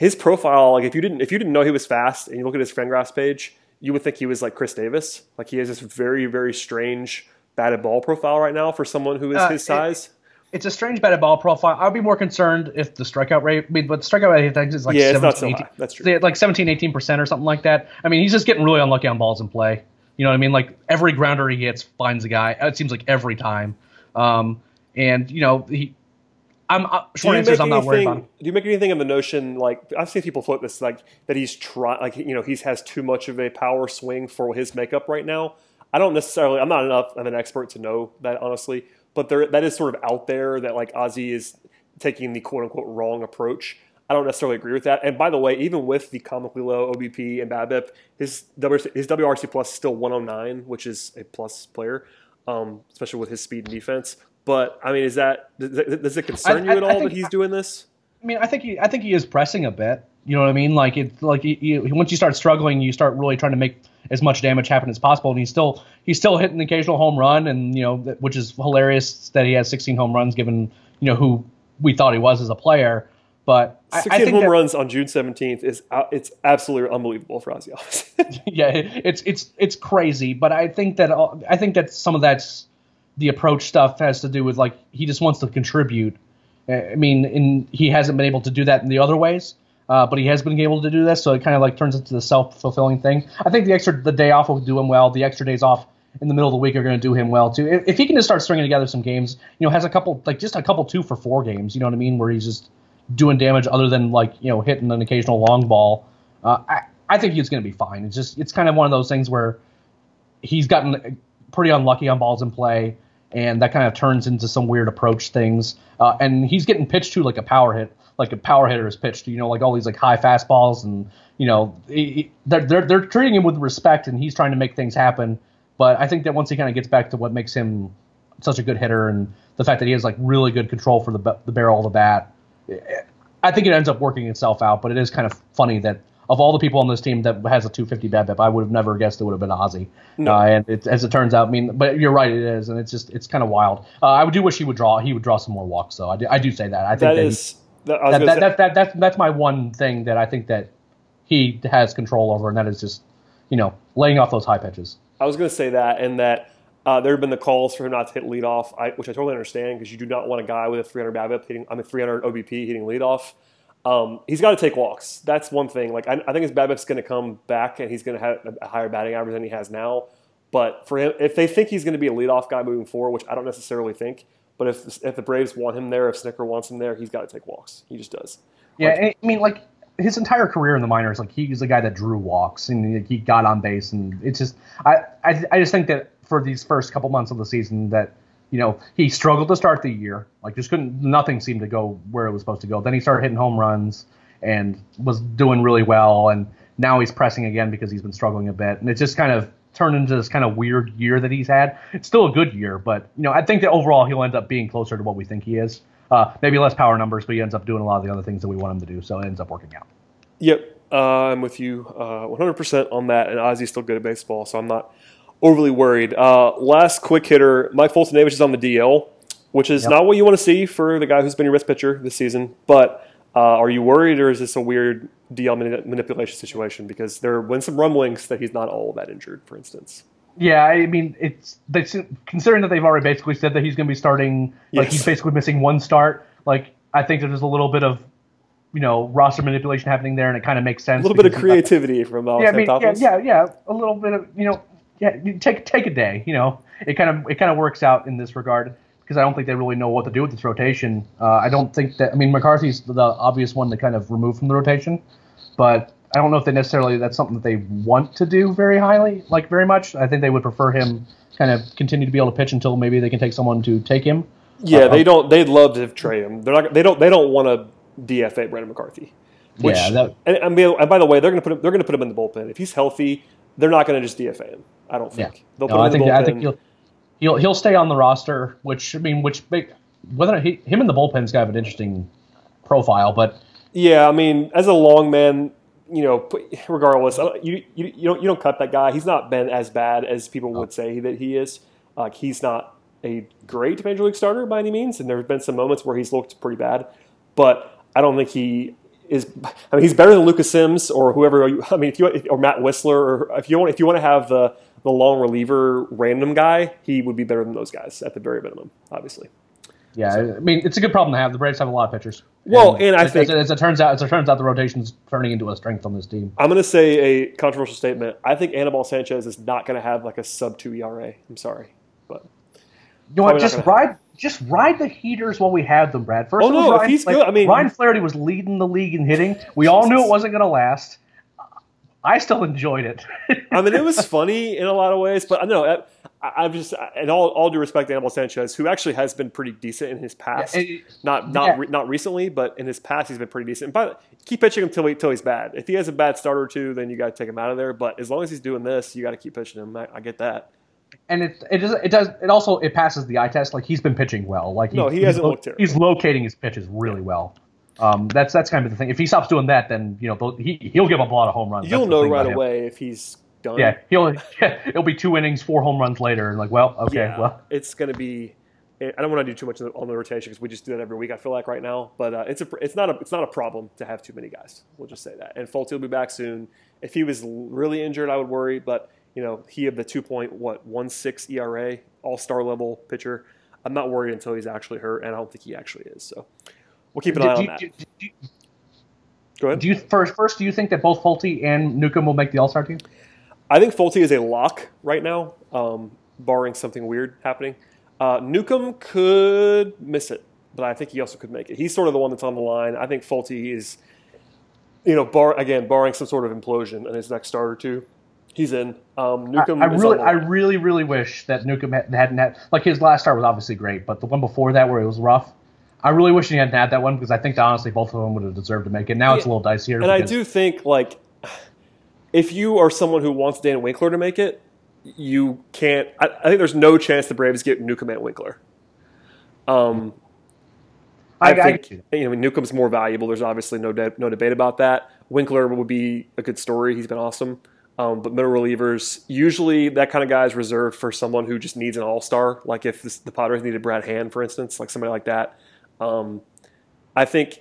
his profile. Like, if you didn't if you didn't know he was fast and you look at his Fangraphs page, you would think he was like Chris Davis. Like, he has this very very strange batted ball profile right now for someone who is Uh, his it- size. It's a strange batted ball profile. I'd be more concerned if the strikeout rate, I mean, but the strikeout rate I is like Yeah, it's 17, not so 18 high. That's true. Like 17, 18 percent or something like that. I mean, he's just getting really unlucky on balls in play. You know what I mean? Like every grounder he hits finds a guy. It seems like every time. Um, and you know, he. I'm uh, Do short you answer is make I'm not worried anything? about. Him. Do you make anything of the notion like I've seen people float this like that he's trying like you know he has too much of a power swing for his makeup right now. I don't necessarily. I'm not enough of an expert to know that honestly, but there that is sort of out there that like Ozzie is taking the quote unquote wrong approach. I don't necessarily agree with that. And by the way, even with the comically low OBP and BABIP, his W- his WRC plus is still 109, which is a plus player, um, especially with his speed and defense. But I mean, is that does it, concern I- you at I- I all that he's doing this? I mean, I think he, I think he is pressing a bit. You know what I mean? Like it's like once you start struggling, you start really trying to make as much damage happen as possible. And he's still he's still hitting the occasional home run, and you know which is hilarious that he has 16 home runs given you know who we thought he was as a player. But I, I 16 think home that, runs on June 17th is out, it's absolutely unbelievable for Ozzie yeah, it- it's it's it's crazy. But I think that I think that some of that's the approach stuff has to do with like he just wants to contribute. I mean, in, he hasn't been able to do that in the other ways, uh, but he has been able to do this. So it kind of like turns into the self fulfilling thing. I think the extra the day off will do him well. The extra days off in the middle of the week are going to do him well too. If, if he can just start stringing together some games, you know, has a couple like just a couple two for four games. You know what I mean? Where he's just doing damage other than like you know hitting an occasional long ball. Uh, I I think he's going to be fine. It's just it's kind of one of those things where he's gotten pretty unlucky on balls in play, and that kind of turns into some weird approach things. Uh, and he's getting pitched to like a power hit, like a power hitter is pitched to, you know, like all these like high fastballs, and you know, he, he- they're, they're they're treating him with respect, and he's trying to make things happen. But I think that once he kind of gets back to what makes him such a good hitter, and the fact that he has like really good control for the the barrel of the bat, I think it ends up working itself out. But it is kind of funny that of all the people on this team that has a 250 BABIP, I would have never guessed it would have been Ozzie. No. Uh, and it, as it turns out, I mean, but you're right, it is, and it's just it's kind of wild. Uh, I do wish he would draw he would draw some more walks, though. I do, I do say that. I think that that, he- that, that, that, that, that, that's that's my one thing that I think that he has control over, and that is just you know laying off those high pitches. I was going to say that, and that uh, there have been the calls for him not to hit leadoff, I, which I totally understand because you do not want a guy with a 300 BABIP hitting, I'm mean 300 OBP hitting leadoff. Um, he's got to take walks. That's one thing. Like I, I think his BABIP's going to come back, and he's going to have a higher batting average than he has now. But for him, if they think he's going to be a leadoff guy moving forward, which I don't necessarily think, but if if the Braves want him there, if Snitker wants him there, he's got to take walks. He just does. Yeah, Like- I mean, like his entire career in the minors, like he's the guy that drew walks and he- he got on base, and it's just I, I I just think that for these first couple months of the season that you know he struggled to start the year, like just couldn't nothing seemed to go where it was supposed to go. Then he started hitting home runs and was doing really well, and now he's pressing again because he's been struggling a bit, and it just kind of turned into this kind of weird year that he's had. It's still a good year, but you know I think that overall he'll end up being closer to what we think he is. Uh, maybe less power numbers, but he ends up doing a lot of the other things that we want him to do, so it ends up working out. Yep, uh, I'm with you uh, 100% on that. And Ozzie's still good at baseball, so I'm not overly worried. Uh, last quick hitter, Mike Foltynewicz is on the DL, which is Yep. not what you want to see for the guy who's been your best pitcher this season. But uh, are you worried, or is this a weird DL mani- manipulation situation? Because there have been some rumblings that he's not all that injured, for instance. Yeah, I mean, it's they considering that they've already basically said that he's going to be starting, like Yes. he's basically missing one start. Like I think there's a little bit of, you know, roster manipulation happening there, and it kind of makes sense. A little bit of creativity from Alex Yeah, I mean, yeah, yeah, yeah, a little bit of, you know, yeah, take take a day. You know, it kind of it kind of works out in this regard because I don't think they really know what to do with this rotation. Uh, I don't think that. I mean, McCarthy's the obvious one to kind of remove from the rotation, but I don't know if they necessarily that's something that they want to do very highly, like very much. I think they would prefer him kind of continue to be able to pitch until maybe they can take someone to take him. Yeah, uh, they don't. They'd love to trade him. They're not. They don't. They don't want to DFA Brandon McCarthy. Which, yeah, that, and, and, and by the way, they're going to put him, they're going to put him in the bullpen if he's healthy. They're not going to just DFA him. I don't think yeah. they'll no, I think. I think he'll, he'll he'll stay on the roster. Which I mean, which whether he, him in the bullpen's kind of an interesting profile, but yeah, I mean, as a long man, you know, regardless, you, you, you don't you don't cut that guy. He's not been as bad as people would say that he is. Like he's not a great major league starter by any means, and there have been some moments where he's looked pretty bad. But I don't think he is. I mean, he's better than Lucas Sims or whoever. You, I mean, if you or Matt Wisler or if you want, if you want to have the the long reliever random guy, he would be better than those guys at the very minimum, obviously. Yeah, so. I mean, it's a good problem to have. The Braves have a lot of pitchers. Well, and, and I as, think as, as, it turns out, as it turns out, the rotation's turning into a strength on this team. I'm going to say a controversial statement. I think Anibal Sanchez is not going to have like a sub two ERA. I'm sorry, but you know what? Just ride, just ride the heaters while we had them, Brad. First, oh no, Ryan, if he's like, good, I mean, Ryan Flaherty was leading the league in hitting. We Jesus. all knew it wasn't going to last. I still enjoyed it. I mean, it was funny in a lot of ways, but I know I, am just, and all, all due respect to Anibal Sanchez, who actually has been pretty decent in his past. Yeah, it, not not yeah. re, not recently, but in his past, he's been pretty decent. But keep pitching him until he, till he's bad. If he has a bad start or two, then you got to take him out of there. But as long as he's doing this, you got to keep pitching him. I, I get that and it it does it does it also it passes the eye test. Like he's been pitching well. Like he, no, he hasn't looked terrible. He's locating his pitches really well. Um, that's that's kind of the thing. If he stops doing that, then you know he he'll give up a lot of home runs. You'll know right away if he's done. Yeah, he'll yeah, it'll be two innings, four home runs later, and like, well, okay, yeah, well, it's going to be. I don't want to do too much on the rotation because we just do that every week. I feel like right now, but uh, it's a it's not a it's not a problem to have too many guys. We'll just say that. And Folty will be back soon. If he was really injured, I would worry, but you know, he of the two point what one six ERA, all star level pitcher. I'm not worried until he's actually hurt, and I don't think he actually is. So we'll keep an eye on that. Do, do, Go ahead. Do you first? First, do you think that both Folty and Newcomb will make the All Star team? I think Folty is a lock right now, um, barring something weird happening. Uh, Newcomb could miss it, but I think he also could make it. He's sort of the one that's on the line. I think Folty is, you know, bar again, barring some sort of implosion in his next start or two, he's in. Um, Newcomb. I, I really, I really, really wish that Newcomb hadn't had like his last start was obviously great, but the one before that where it was rough. I really wish he hadn't had that one because I think honestly both of them would have deserved to make it. Now yeah. it's a little dicier. And I do think like if you are someone who wants Dan Winkler to make it, you can't. I, I think there's no chance the Braves get Newcomb and Winkler. Um, I, I think I, you know Newcomb's more valuable. There's obviously no de- no debate about that. Winkler would be a good story. He's been awesome. Um, but middle relievers, usually that kind of guy is reserved for someone who just needs an all star. Like if this, the Padres needed Brad Hand, for instance, like somebody like that. Um, I think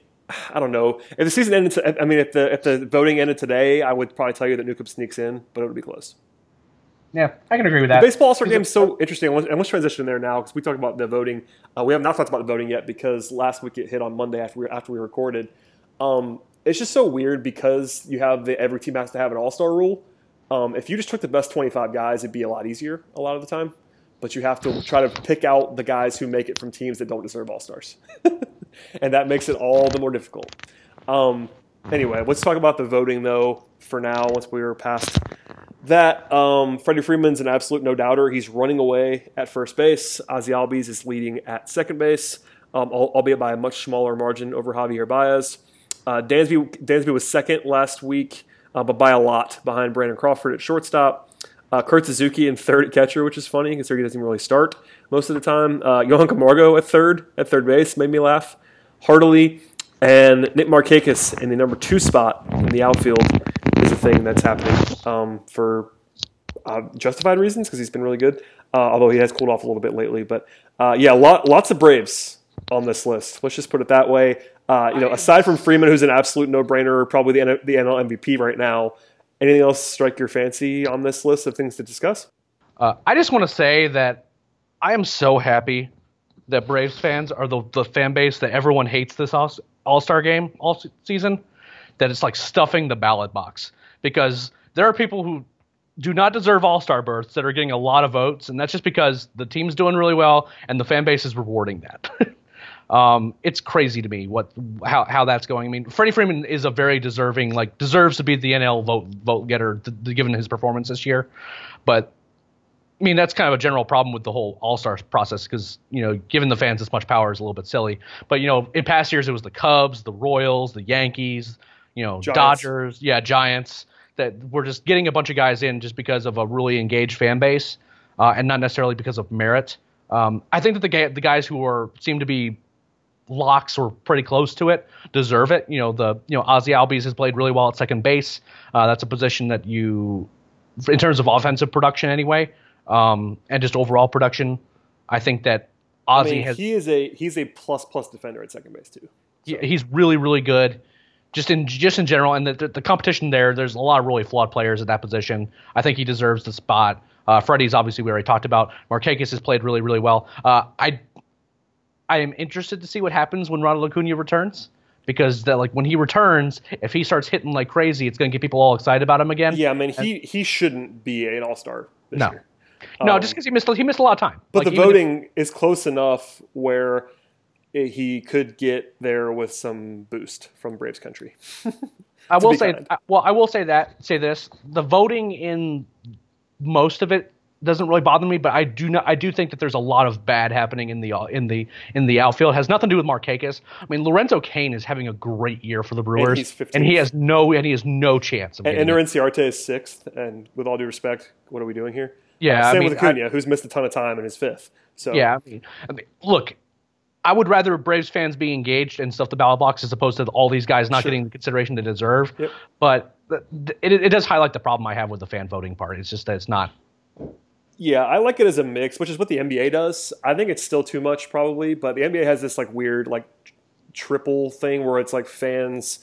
I don't know if the season ended. I mean, if the if the voting ended today, I would probably tell you that Newcomb sneaks in, but it would be close. Yeah, I can agree with that. The baseball All-Star game is so interesting. And let's transition there now because we talked about the voting. Uh, we have not talked about the voting yet because last week it hit on Monday after we after we recorded. Um, it's just so weird because you have the every team has to have an All Star rule. Um, if you just took the best 25 guys, it'd be a lot easier a lot of the time. But you have to try to pick out the guys who make it from teams that don't deserve all stars. and that makes it all the more difficult. Um, anyway, let's talk about the voting, though, for now, once we are past that. Um, Freddie Freeman's an absolute no doubter. He's running away at first base. Ozzie Albies is leading at second base, um, albeit by a much smaller margin over Javier Baez. Uh, Dansby, Dansby was second last week uh, but by a lot behind Brandon Crawford at shortstop. Uh, Kurt Suzuki in third at catcher, which is funny considering he doesn't really start most of the time. Uh, Johan Camargo at third, at third base, made me laugh heartily. And Nick Markakis in the number two spot in the outfield is a thing that's happening um, for uh, justified reasons because he's been really good. Uh, although he has cooled off a little bit lately, but uh, yeah, lot, lots of Braves on this list. Let's just put it that way. Uh, you know, aside from Freeman, who's an absolute no-brainer, probably the, the NL MVP right now. Anything else strike your fancy on this list of things to discuss? Uh, I just want to say that I am so happy that Braves fans are the, the fan base that everyone hates this all, All Star game all season. That it's like stuffing the ballot box because there are people who do not deserve All Star berths that are getting a lot of votes, and that's just because the team's doing really well and the fan base is rewarding that. Um, it's crazy to me what how how that's going. I mean, Freddie Freeman is a very deserving like deserves to be the NL vote vote getter th- th- given his performance this year, but I mean, that's kind of a general problem with the whole All Star process because, you know, giving the fans this much power is a little bit silly. But, you know, in past years, it was the Cubs, the Royals, the Yankees, you know, Giants. Dodgers, yeah, Giants, that were just getting a bunch of guys in just because of a really engaged fan base uh, and not necessarily because of merit. Um, I think that the, ga- the guys who are seem to be locks or pretty close to it deserve it. You know, the you know Ozzie Albies has played really well at second base. Uh, that's a position that you, in terms of offensive production anyway, um, and just overall production, I think that Ozzie I mean, has he is a he's a plus plus defender at second base too. he- he's really really good. Just in just in general, and the, the, the competition there, there's a lot of really flawed players at that position. I think he deserves the spot. Uh, Freddie's obviously we already talked about. Markakis has played really really well. Uh, I I am interested to see what happens when Ronald Acuna returns because that like when he returns, if he starts hitting like crazy, it's going to get people all excited about him again. Yeah, I mean he he shouldn't be an all star No. year. no, Um, just because he missed he missed a lot of time. But Like, the even if- voting is close enough where he could get there with some boost from Braves country. I will say. I- well, I will say that say this: the voting in most of it doesn't really bother me, but I do not. I do think that there's a lot of bad happening in the in the in the outfield. It has nothing to do with Markakis. I mean, Lorenzo Cain is having a great year for the Brewers, he's and he has no and he has no chance of And, and it. Is sixth. And with all due respect, what are we doing here? Yeah, Uh, I same mean, with Acuna, who's missed a ton of time and is fifth. So Yeah, I mean, I mean, look, I would rather Braves fans be engaged and stuff the ballot box as opposed to all these guys not Sure. getting the consideration they deserve. Yep. But it, it does highlight the problem I have with the fan voting part. It's just that it's not. Yeah, I like it as a mix, which is what the NBA does. I think it's still too much probably, but the NBA has this like weird like triple thing where it's like fans,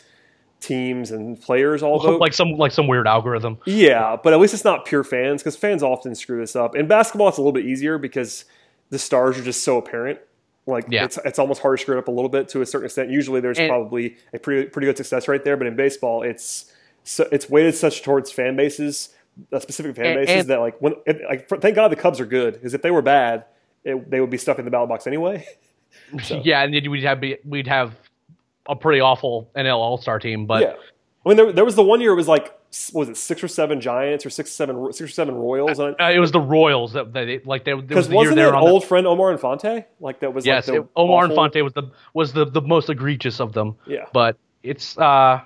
teams, and players all vote. like some like some weird algorithm. Yeah, but at least it's not pure fans because fans often screw this up. In basketball, it's a little bit easier because the stars are just so apparent. Like Yeah. it's it's almost hard to screw it up a little bit to a certain extent. Usually, there's And- probably a pretty pretty good success right there, but in baseball, it's so, it's weighted such towards fan bases, uh, specific fan bases and- that like when if, like thank God the Cubs are good because if they were bad, it, they would be stuck in the ballot box anyway. So- Yeah, and then we'd have be, we'd have a pretty awful NL All Star team. But yeah, I mean there, there was the one year it was like was it six or seven Giants or six seven six or seven Royals on uh, it was the Royals that they like. They, was Because the wasn't they it on. the- old friend Omar Infante? Like that was yes, like the it- Omar awful- Infante was the was the, the most egregious of them. Yeah. but it's uh,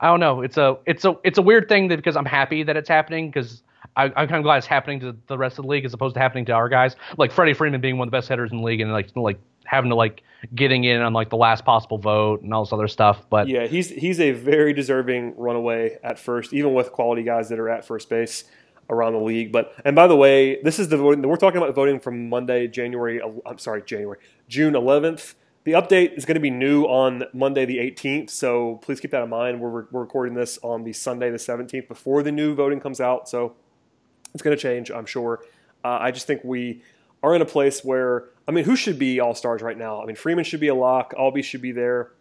I don't know. It's a it's a it's a weird thing that because I'm happy that it's happening because. I'm kind of glad it's happening to the rest of the league as opposed to happening to our guys. Like Freddie Freeman being one of the best hitters in the league and like like having to like getting in on like the last possible vote and all this other stuff. But Yeah, he's he's a very deserving runaway at first, even with quality guys that are at first base around the league. But and by the way, this is the voting. We're talking about voting from Monday, January. I'm sorry, January, June 11th. The update is going to be new on Monday the 18th, so please keep that in mind. We're, we're recording this on the Sunday the 17th before the new voting comes out, so it's going to change, I'm sure. Uh, I just think we are in a place where, I mean, who should be all stars right now? I mean, Freeman should be a lock. Albie should be there.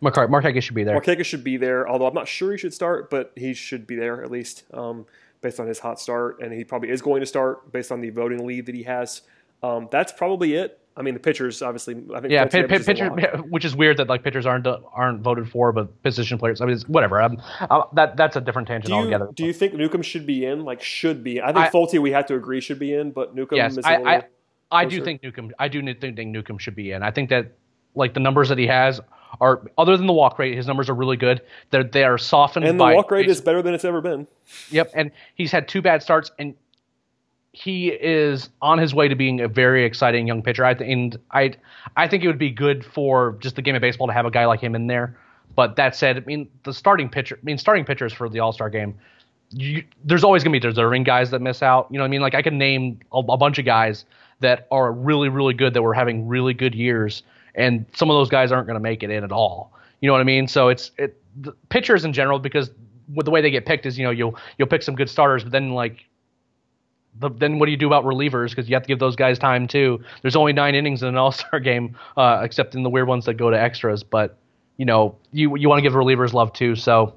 Mark Markakis should be there. Markakis should be there, although I'm not sure he should start, but he should be there at least um, based on his hot start, and he probably is going to start based on the voting lead that he has. Um, that's probably it. I mean, the pitchers obviously. I think Yeah, Felty pi- Evans pi- is a pitcher, which is weird that like pitchers aren't aren't voted for, but position players. I mean, it's whatever. Um, uh, that that's a different tangent Do you, altogether. do you think Newcomb should be in? Like, should be? I think I- Folty we have to agree should be in, but Newcomb yes, is a I. I I do think Newcomb. I do think, think Newcomb should be in. I think that like the numbers that he has are other than the walk rate, his numbers are really good. They're they are softened and the walk rate is better than it's ever been. Yep, and he's had two bad starts, and he is on his way to being a very exciting young pitcher. I th- and I I think it would be good for just the game of baseball to have a guy like him in there. But that said, I mean the starting pitcher, I mean starting pitchers for the All Star game. You, there's always going to be deserving guys that miss out. You know what I mean? Like I can name a, a bunch of guys that are really, really good that were having really good years, and some of those guys aren't going to make it in at all. You know what I mean? So it's it pitchers in general because with the way they get picked is you know you'll you'll pick some good starters, but then like the, then what do you do about relievers? Because you have to give those guys time too. There's only nine innings in an All Star game, uh, except in the weird ones that go to extras. But you know, you you want to give relievers love too. So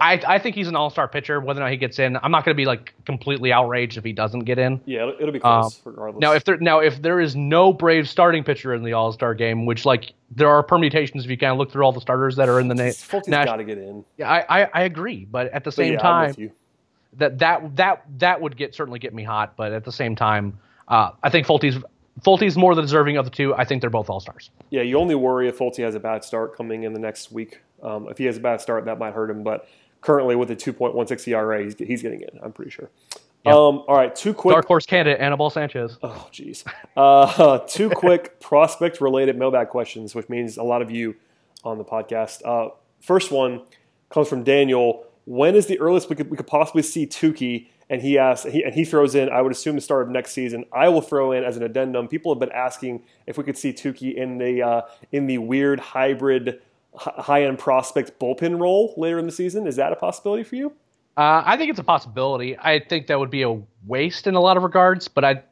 I I think he's an all star pitcher. Whether or not he gets in, I'm not going to be like completely outraged if he doesn't get in. Yeah, it'll, it'll be close um, regardless. Now if there now if there is no Brave starting pitcher in the All Star game, which like there are permutations if you kind of look through all the starters that are in the name. Folty's got to get in. Yeah, I, I, I agree, but at the same yeah, time, that that that that would get certainly get me hot. But at the same time, uh, I think Folty's Folty's more the deserving of the two. I think they're both all stars. Yeah, you only worry if Folty has a bad start coming in the next week. Um, if he has a bad start, that might hurt him. But currently, with a 2.16 ERA, he's, he's getting in. I'm pretty sure. Yep. Um, all right, two quick dark horse candidate Anibal Sanchez. Oh, jeez. Uh, two quick prospect related mailbag questions, which means a lot of you on the podcast. Uh, first one comes from Daniel. When is the earliest we could we could possibly see Touki and he asks, he, and he throws in, I would assume the start of next season. I will throw in as an addendum. People have been asking if we could see Touki in the uh, in the weird hybrid high end prospect bullpen role later in the season. Is that a possibility for you? Uh, I think it's a possibility. I think that would be a waste in a lot of regards, but I.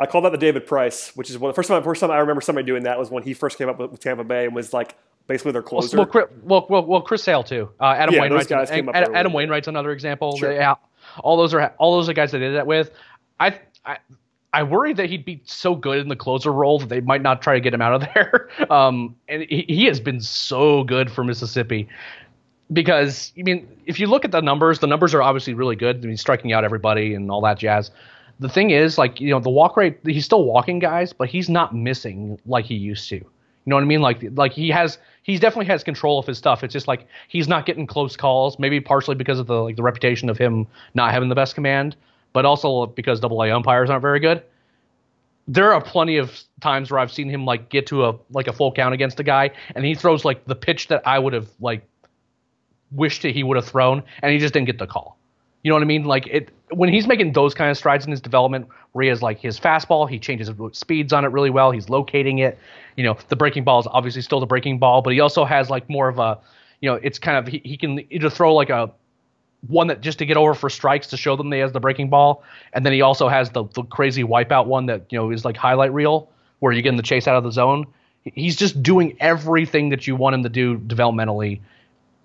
I call that the David Price, which is one the first time. First time I remember somebody doing that was when he first came up with Tampa Bay and was like basically their closer. Well, well, well, well Chris Sale too. Uh, Adam yeah, Wainwright. Adam, Adam Wainwright's another example. Sure. Yeah, all those are all those are guys that did that with. I I I worry that he'd be so good in the closer role that they might not try to get him out of there. Um, and he, he has been so good for Mississippi because I mean, if you look at the numbers, the numbers are obviously really good. I mean, striking out everybody and all that jazz. The thing is, like you know, the walk rate, he's still walking guys, but he's not missing like he used to. You know what I mean? Like like he has he definitely has control of his stuff. It's just like he's not getting close calls, maybe partially because of the like the reputation of him not having the best command, but also because double A umpires aren't very good. There are plenty of times where I've seen him like get to a like a full count against a guy and he throws like the pitch that I would have like wished he would have thrown and he just didn't get the call. You know what I mean? Like it when he's making those kind of strides in his development, where he has like his fastball, he changes speeds on it really well. He's locating it. You know, the breaking ball is obviously still the breaking ball, but he also has like more of a, you know, it's kind of he, he can either throw like a one that just to get over for strikes to show them he has the breaking ball, and then he also has the the crazy wipeout one that you know is like highlight reel where you're getting the chase out of the zone. He's just doing everything that you want him to do developmentally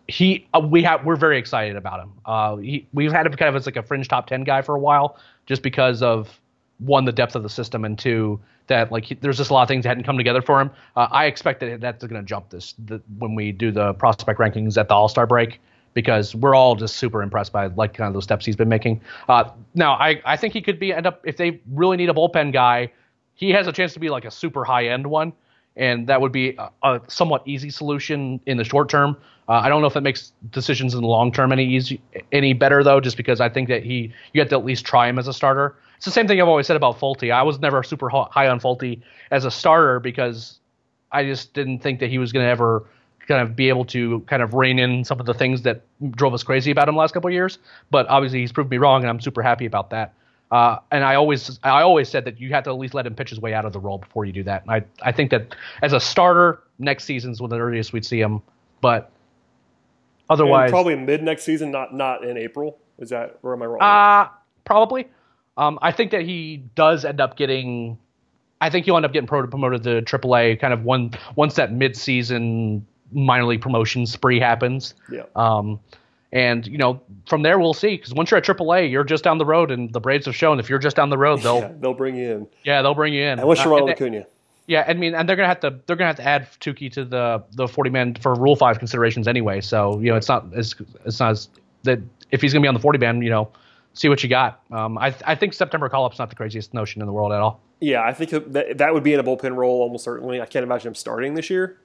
he uh, we have we're very excited about him. Uh, he, we've had him kind of as like a fringe top ten guy for a while, just because of one the depth of the system and two that like he, there's just a lot of things that hadn't come together for him. Uh, I expect that that's going to jump this the, when we do the prospect rankings at the All Star break because we're all just super impressed by like kind of those steps he's been making. Uh, now I I think he could be end up if they really need a bullpen guy, he has a chance to be like a super high end one and that would be a, a somewhat easy solution in the short term. Uh, I don't know if that makes decisions in the long term any easy, any better though, just because I think that he you have to at least try him as a starter. It's the same thing I've always said about Folty. I was never super high on Folty as a starter because I just didn't think that he was going to ever kind of be able to kind of rein in some of the things that drove us crazy about him last couple years. But obviously he's proved me wrong, and I'm super happy about that. Uh, and I always I always said that you have to at least let him pitch his way out of the role before you do that. And I I think that as a starter, next season's when the earliest we'd see him. But otherwise, and probably mid next season, not not in April. Is that where am I wrong? Uh probably. Um, I think that he does end up getting. I think he'll end up getting promoted to AAA kind of one once that mid season minor league promotion spree happens. Yeah. Um, and you know, from there we'll see. Because once you're at AAA, you're just down the road, and the Braves have shown if you're just down the road, they'll yeah, they'll bring you in. Yeah, they'll bring you in. Unless you're uh, Ronald Acuna. Yeah, I mean, and they're gonna have to they're gonna have to add Touki to the the 40 man for Rule Five considerations anyway. So you know, it's not as it's not as that if he's gonna be on the 40 man, you know, see what you got. Um, I I think September call up's not the craziest notion in the world at all. Yeah, I think that that would be in a bullpen role almost certainly. I can't imagine him starting this year.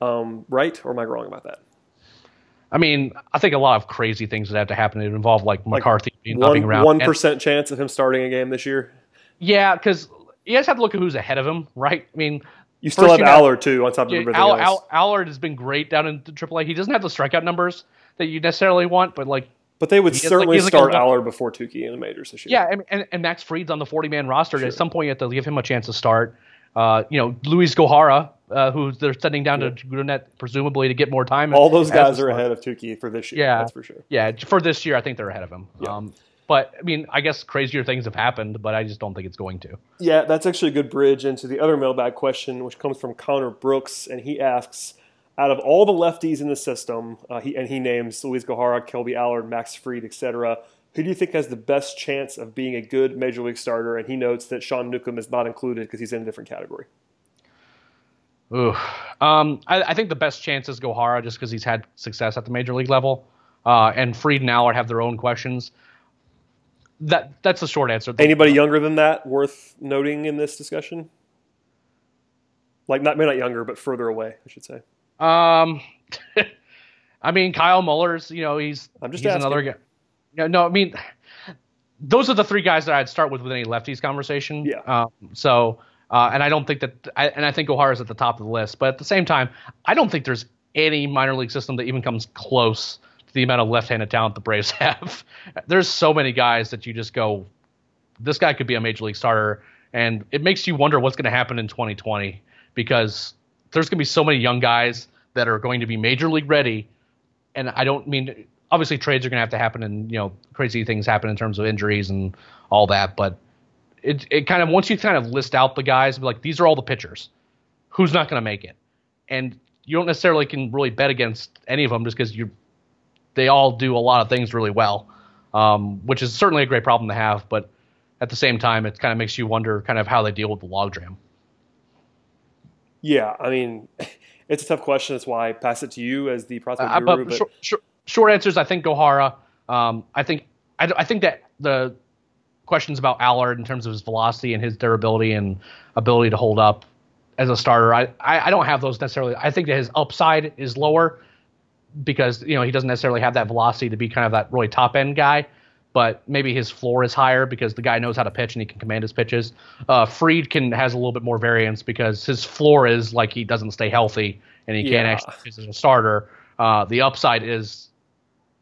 Um, right, or am I wrong about that? I mean, I think a lot of crazy things that have to happen. It involve like McCarthy like one, around. One percent chance of him starting a game this year. Yeah, because you guys have to look at who's ahead of him, right? I mean, you still have Allard too on top of everything All, else. Allard has been great down in the AAA. He doesn't have the strikeout numbers that you necessarily want, but like. But they would certainly like, start like Allard before Touki in the majors this year. Yeah, and, and, and Max Fried's on the 40 man roster. Sure. At some point, you have to give him a chance to start. Uh, you know, Luiz Gohara, uh, who they're sending down yeah. to Gwinnett presumably to get more time. All those guys are ahead of Touki for this year. Yeah, that's for sure. Yeah, for this year, I think they're ahead of him. Yeah. Um, but I mean, I guess crazier things have happened, but I just don't think it's going to. Yeah, that's actually a good bridge into the other mailbag question, which comes from Connor Brooks, and he asks, out of all the lefties in the system, uh, he, and he names Luiz Gohara, Kolby Allard, Max Fried, etc. Who do you think has the best chance of being a good major league starter? And he notes that Sean Newcomb is not included because he's in a different category. Ooh, um, I, I, think the best chance is Gohara just because he's had success at the major league level, uh, and Fried and Allard have their own questions. That that's the short answer. Anybody younger than that worth noting in this discussion? Like not maybe not younger, but further away, I should say. Um, I mean Kyle Muller's. You know he's I'm just he's asking. another guy. No, no, I mean those are the three guys that I'd start with with any lefties conversation. Yeah. Um, so uh, and I don't think that, I, and I think Gohara's at the top of the list. But at the same time, I don't think there's any minor league system that even comes close to the amount of left-handed talent the Braves have. there's so many guys that you just go, this guy could be a major league starter, and it makes you wonder what's going to happen in 2020 because there's going to be so many young guys that are going to be major league ready, and I don't mean obviously trades are going to have to happen and you know crazy things happen in terms of injuries and all that, but it it kind of once you kind of list out the guys, like these are all the pitchers, who's not going to make it, and you don't necessarily can really bet against any of them just because you they all do a lot of things really well, um, which is certainly a great problem to have, but at the same time, it kind of makes you wonder kind of how they deal with the logjam. Yeah, I mean, it's a tough question. That's why I pass it to you as the prospect uh, guru. But, but short, short, short answers, I think Gohara. Um, I think I, I think that the questions about Allard in terms of his velocity and his durability and ability to hold up as a starter. I, I, I don't have those necessarily. I think that his upside is lower because you know he doesn't necessarily have that velocity to be kind of that really top end guy. But maybe his floor is higher because the guy knows how to pitch and he can command his pitches. Uh, Fried can has a little bit more variance because his floor is like he doesn't stay healthy and he Yeah. can't actually pitch as a starter. Uh, the upside is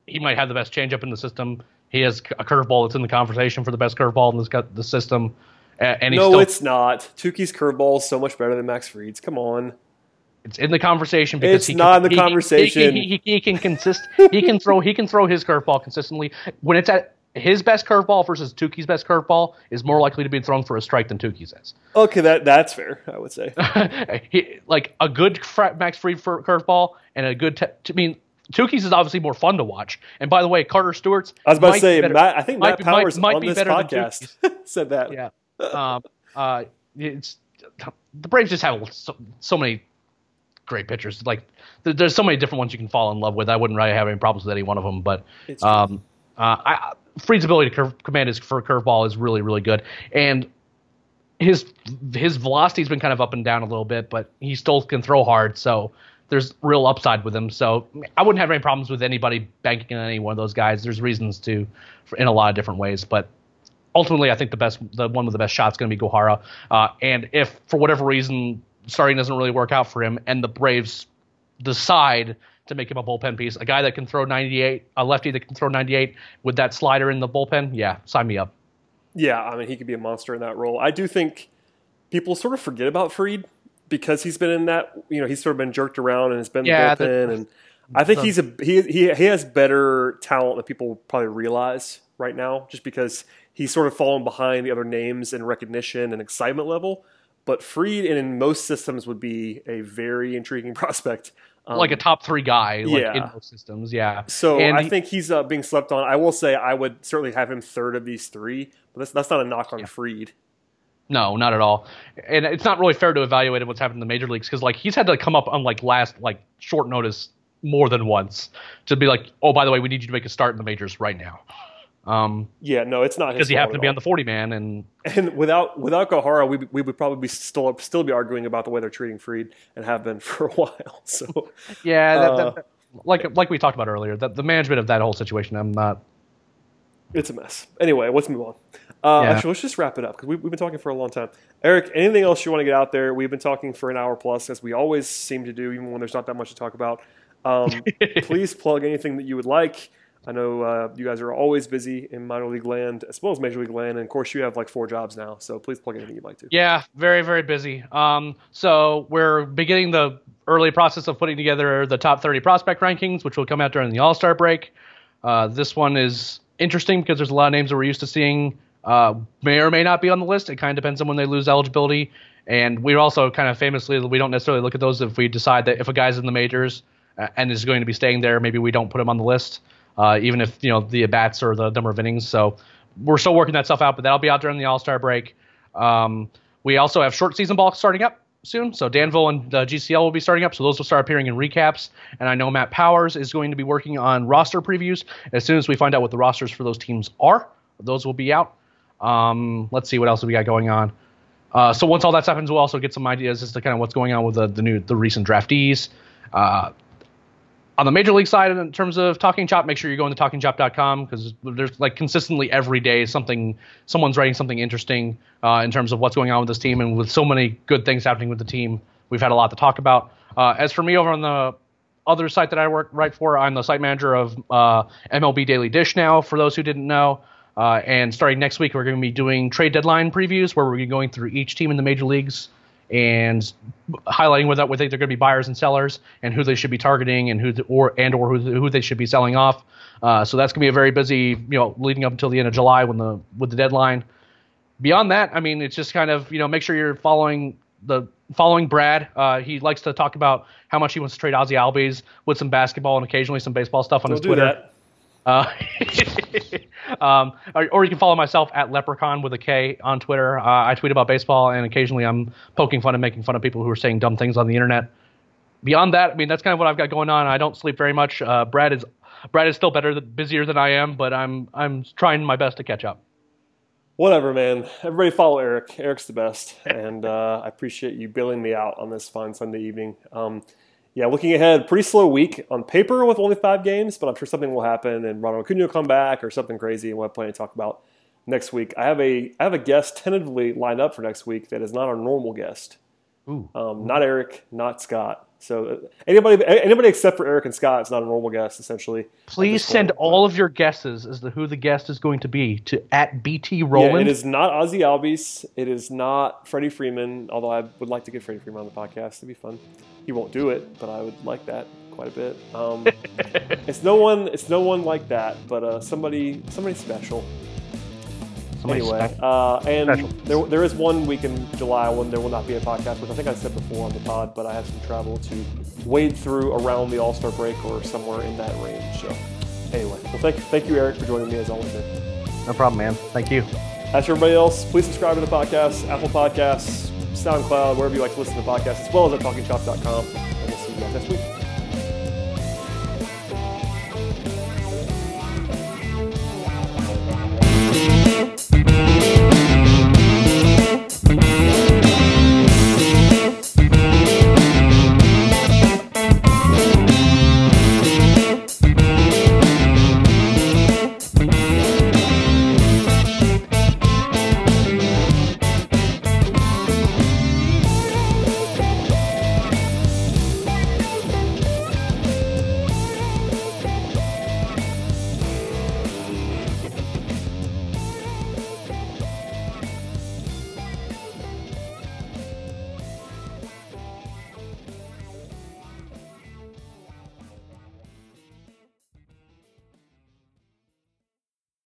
he might have the best changeup in the system. He has a curveball that's in the conversation for the best curveball in this, the system. And no, still, it's not. Touki's curveball is so much better than Max Fried's. Come on. It's in the conversation because It's he not can, in the he- conversation. He, he, he, he can consist. He can throw. He can throw his curveball consistently when it's at his best curveball versus Touki's best curveball is more likely to be thrown for a strike than Touki's is. Okay, that that's fair. I would say. he, like a good Max Fried curveball and a good. Te- I mean, Touki's is obviously more fun to watch. And by the way, Carter Stewart's. I was about to say, be better- Matt. I think might Matt might- Powers might on be this podcast said that. yeah. Um, uh, it's the Braves just have so, so many great pitchers. Like there, there's so many different ones you can fall in love with. I wouldn't really have any problems with any one of them. But um, uh, I, Fried's ability to curve, command his for curveball is really really good, and his his velocity's been kind of up and down a little bit, but he still can throw hard. So there's real upside with him. So I wouldn't have any problems with anybody banking on any one of those guys. There's reasons to, in a lot of different ways, but ultimately, I think the best, the one with the best shot is going to be Gohara. Uh, and if for whatever reason starting doesn't really work out for him, and the Braves decide to make him a bullpen piece, a guy that can throw 98, a lefty that can throw 98 with that slider in the bullpen, yeah, sign me up. Yeah, I mean, he could be a monster in that role. I do think people sort of forget about Fried because he's been in that. You know, he's sort of been jerked around and has been Yeah, the the- bullpen, and I think the- he's a he, he he has better talent than people probably realize right now, just because he's sort of fallen behind the other names in recognition and excitement level. But Fried, in most systems, would be a very intriguing prospect. Um, like a top three guy, like yeah. in most systems, yeah. So And I he- think he's uh, being slept on. I will say I would certainly have him third of these three, but that's that's not a knock on Fried. No, not at all. And it's not really fair to evaluate what's happened in the major leagues because like he's had to come up on like last like short notice more than once to be like, oh, by the way, we need you to make a start in the majors right now. Um, Yeah, no, it's not because he happened to be all. on the 40 man and And without without Gohara, we we would probably be still still be arguing about the way they're treating Fried and have been for a while. So yeah, that, Uh, that, that- like like we talked about earlier, that the management of that whole situation, I'm not. It's a mess. Anyway, let's move on. Uh, Yeah. Actually, let's just wrap it up because we, we've been talking for a long time. Eric, anything else you want to get out there? We've been talking for an hour plus, as we always seem to do, even when there's not that much to talk about. Um, please plug anything that you would like. I know uh, you guys are always busy in minor league land as well as major league land, and of course you have like four jobs now. So please plug anything you'd like to. Yeah, very very busy. Um, so we're beginning the early process of putting together the top 30 prospect rankings, which will come out during the All Star break. Uh, this one is interesting because there's a lot of names that we're used to seeing uh, may or may not be on the list. It kind of depends on when they lose eligibility. And we're also kind of famously, we don't necessarily look at those if we decide that if a guy's in the majors uh, and is going to be staying there, maybe we don't put him on the list, uh, even if you know the bats or the number of innings. So we're still working that stuff out, but that'll be out during the All Star break. Um, we also have short season ball starting up soon. So Danville and the GCL will be starting up. So those will start appearing in recaps. And I know Matt Powers is going to be working on roster previews. As soon as we find out what the rosters for those teams are, those will be out. Um, let's see what else we got going on. Uh, so once all that happens, we'll also get some ideas as to kind of what's going on with the, the new the recent draftees. Uh, on the major league side, in terms of Talking Chop, make sure you're going to talkingchop.com because there's like consistently every day something someone's writing something interesting uh, in terms of what's going on with this team, and with so many good things happening with the team, we've had a lot to talk about. Uh, as for me, over on the other site that I work right for, I'm the site manager of uh, MLB Daily Dish now. For those who didn't know. Uh, and starting next week, we're going to be doing trade deadline previews where we're going through each team in the major leagues and highlighting whether we think they're going to be buyers and sellers and who they should be targeting and who the, or and or who, who they should be selling off. Uh, so that's going to be a very busy, you know, leading up until the end of July when the with the deadline. Beyond that, I mean, it's just kind of you know make sure you're following the following Brad. Uh, he likes to talk about how much he wants to trade Ozzie Albies with some basketball and occasionally some baseball stuff on We'll his Twitter. that. Uh, um, or, or you can follow myself at Leprechaun with a K on Twitter. Uh, I tweet about baseball, and occasionally I'm poking fun and making fun of people who are saying dumb things on the internet. Beyond that, I mean, that's kind of what I've got going on. I don't sleep very much. Uh, Brad is Brad is still better, busier than I am, but I'm I'm trying my best to catch up. Whatever, man. Everybody follow Eric. Eric's the best, and uh, I appreciate you bailing me out on this fine Sunday evening. Um, yeah, looking ahead, pretty slow week on paper with only five games, but I'm sure something will happen, and Ronald Acuna will come back or something crazy, and we'll have plenty to talk about next week. I have a I have a guest tentatively lined up for next week that is not our normal guest. Ooh. Um, not Eric, not Scott. So uh, anybody anybody except for Eric and Scott is not a normal guest, essentially. Please send point, all of your guesses as to who the guest is going to be to at BT Yeah, it is not Ozzie Albies. It is not Freddie Freeman, although I would like to get Freddie Freeman on the podcast. It'd be fun. He won't do it, but I would like that quite a bit. Um, it's no one. It's no one like that, but uh, somebody somebody special. Somebody anyway, uh, and there, there is one week in July when there will not be a podcast, which I think I said before on the pod, but I have some travel to wade through around the All Star break or somewhere in that range. So anyway, well, thank, thank you, Eric, for joining me as always. No problem, man. Thank you. As for everybody else, please subscribe to the podcast, Apple Podcasts, SoundCloud, wherever you like to listen to podcasts, as well as at talkingchop.com. And we'll see you guys next week.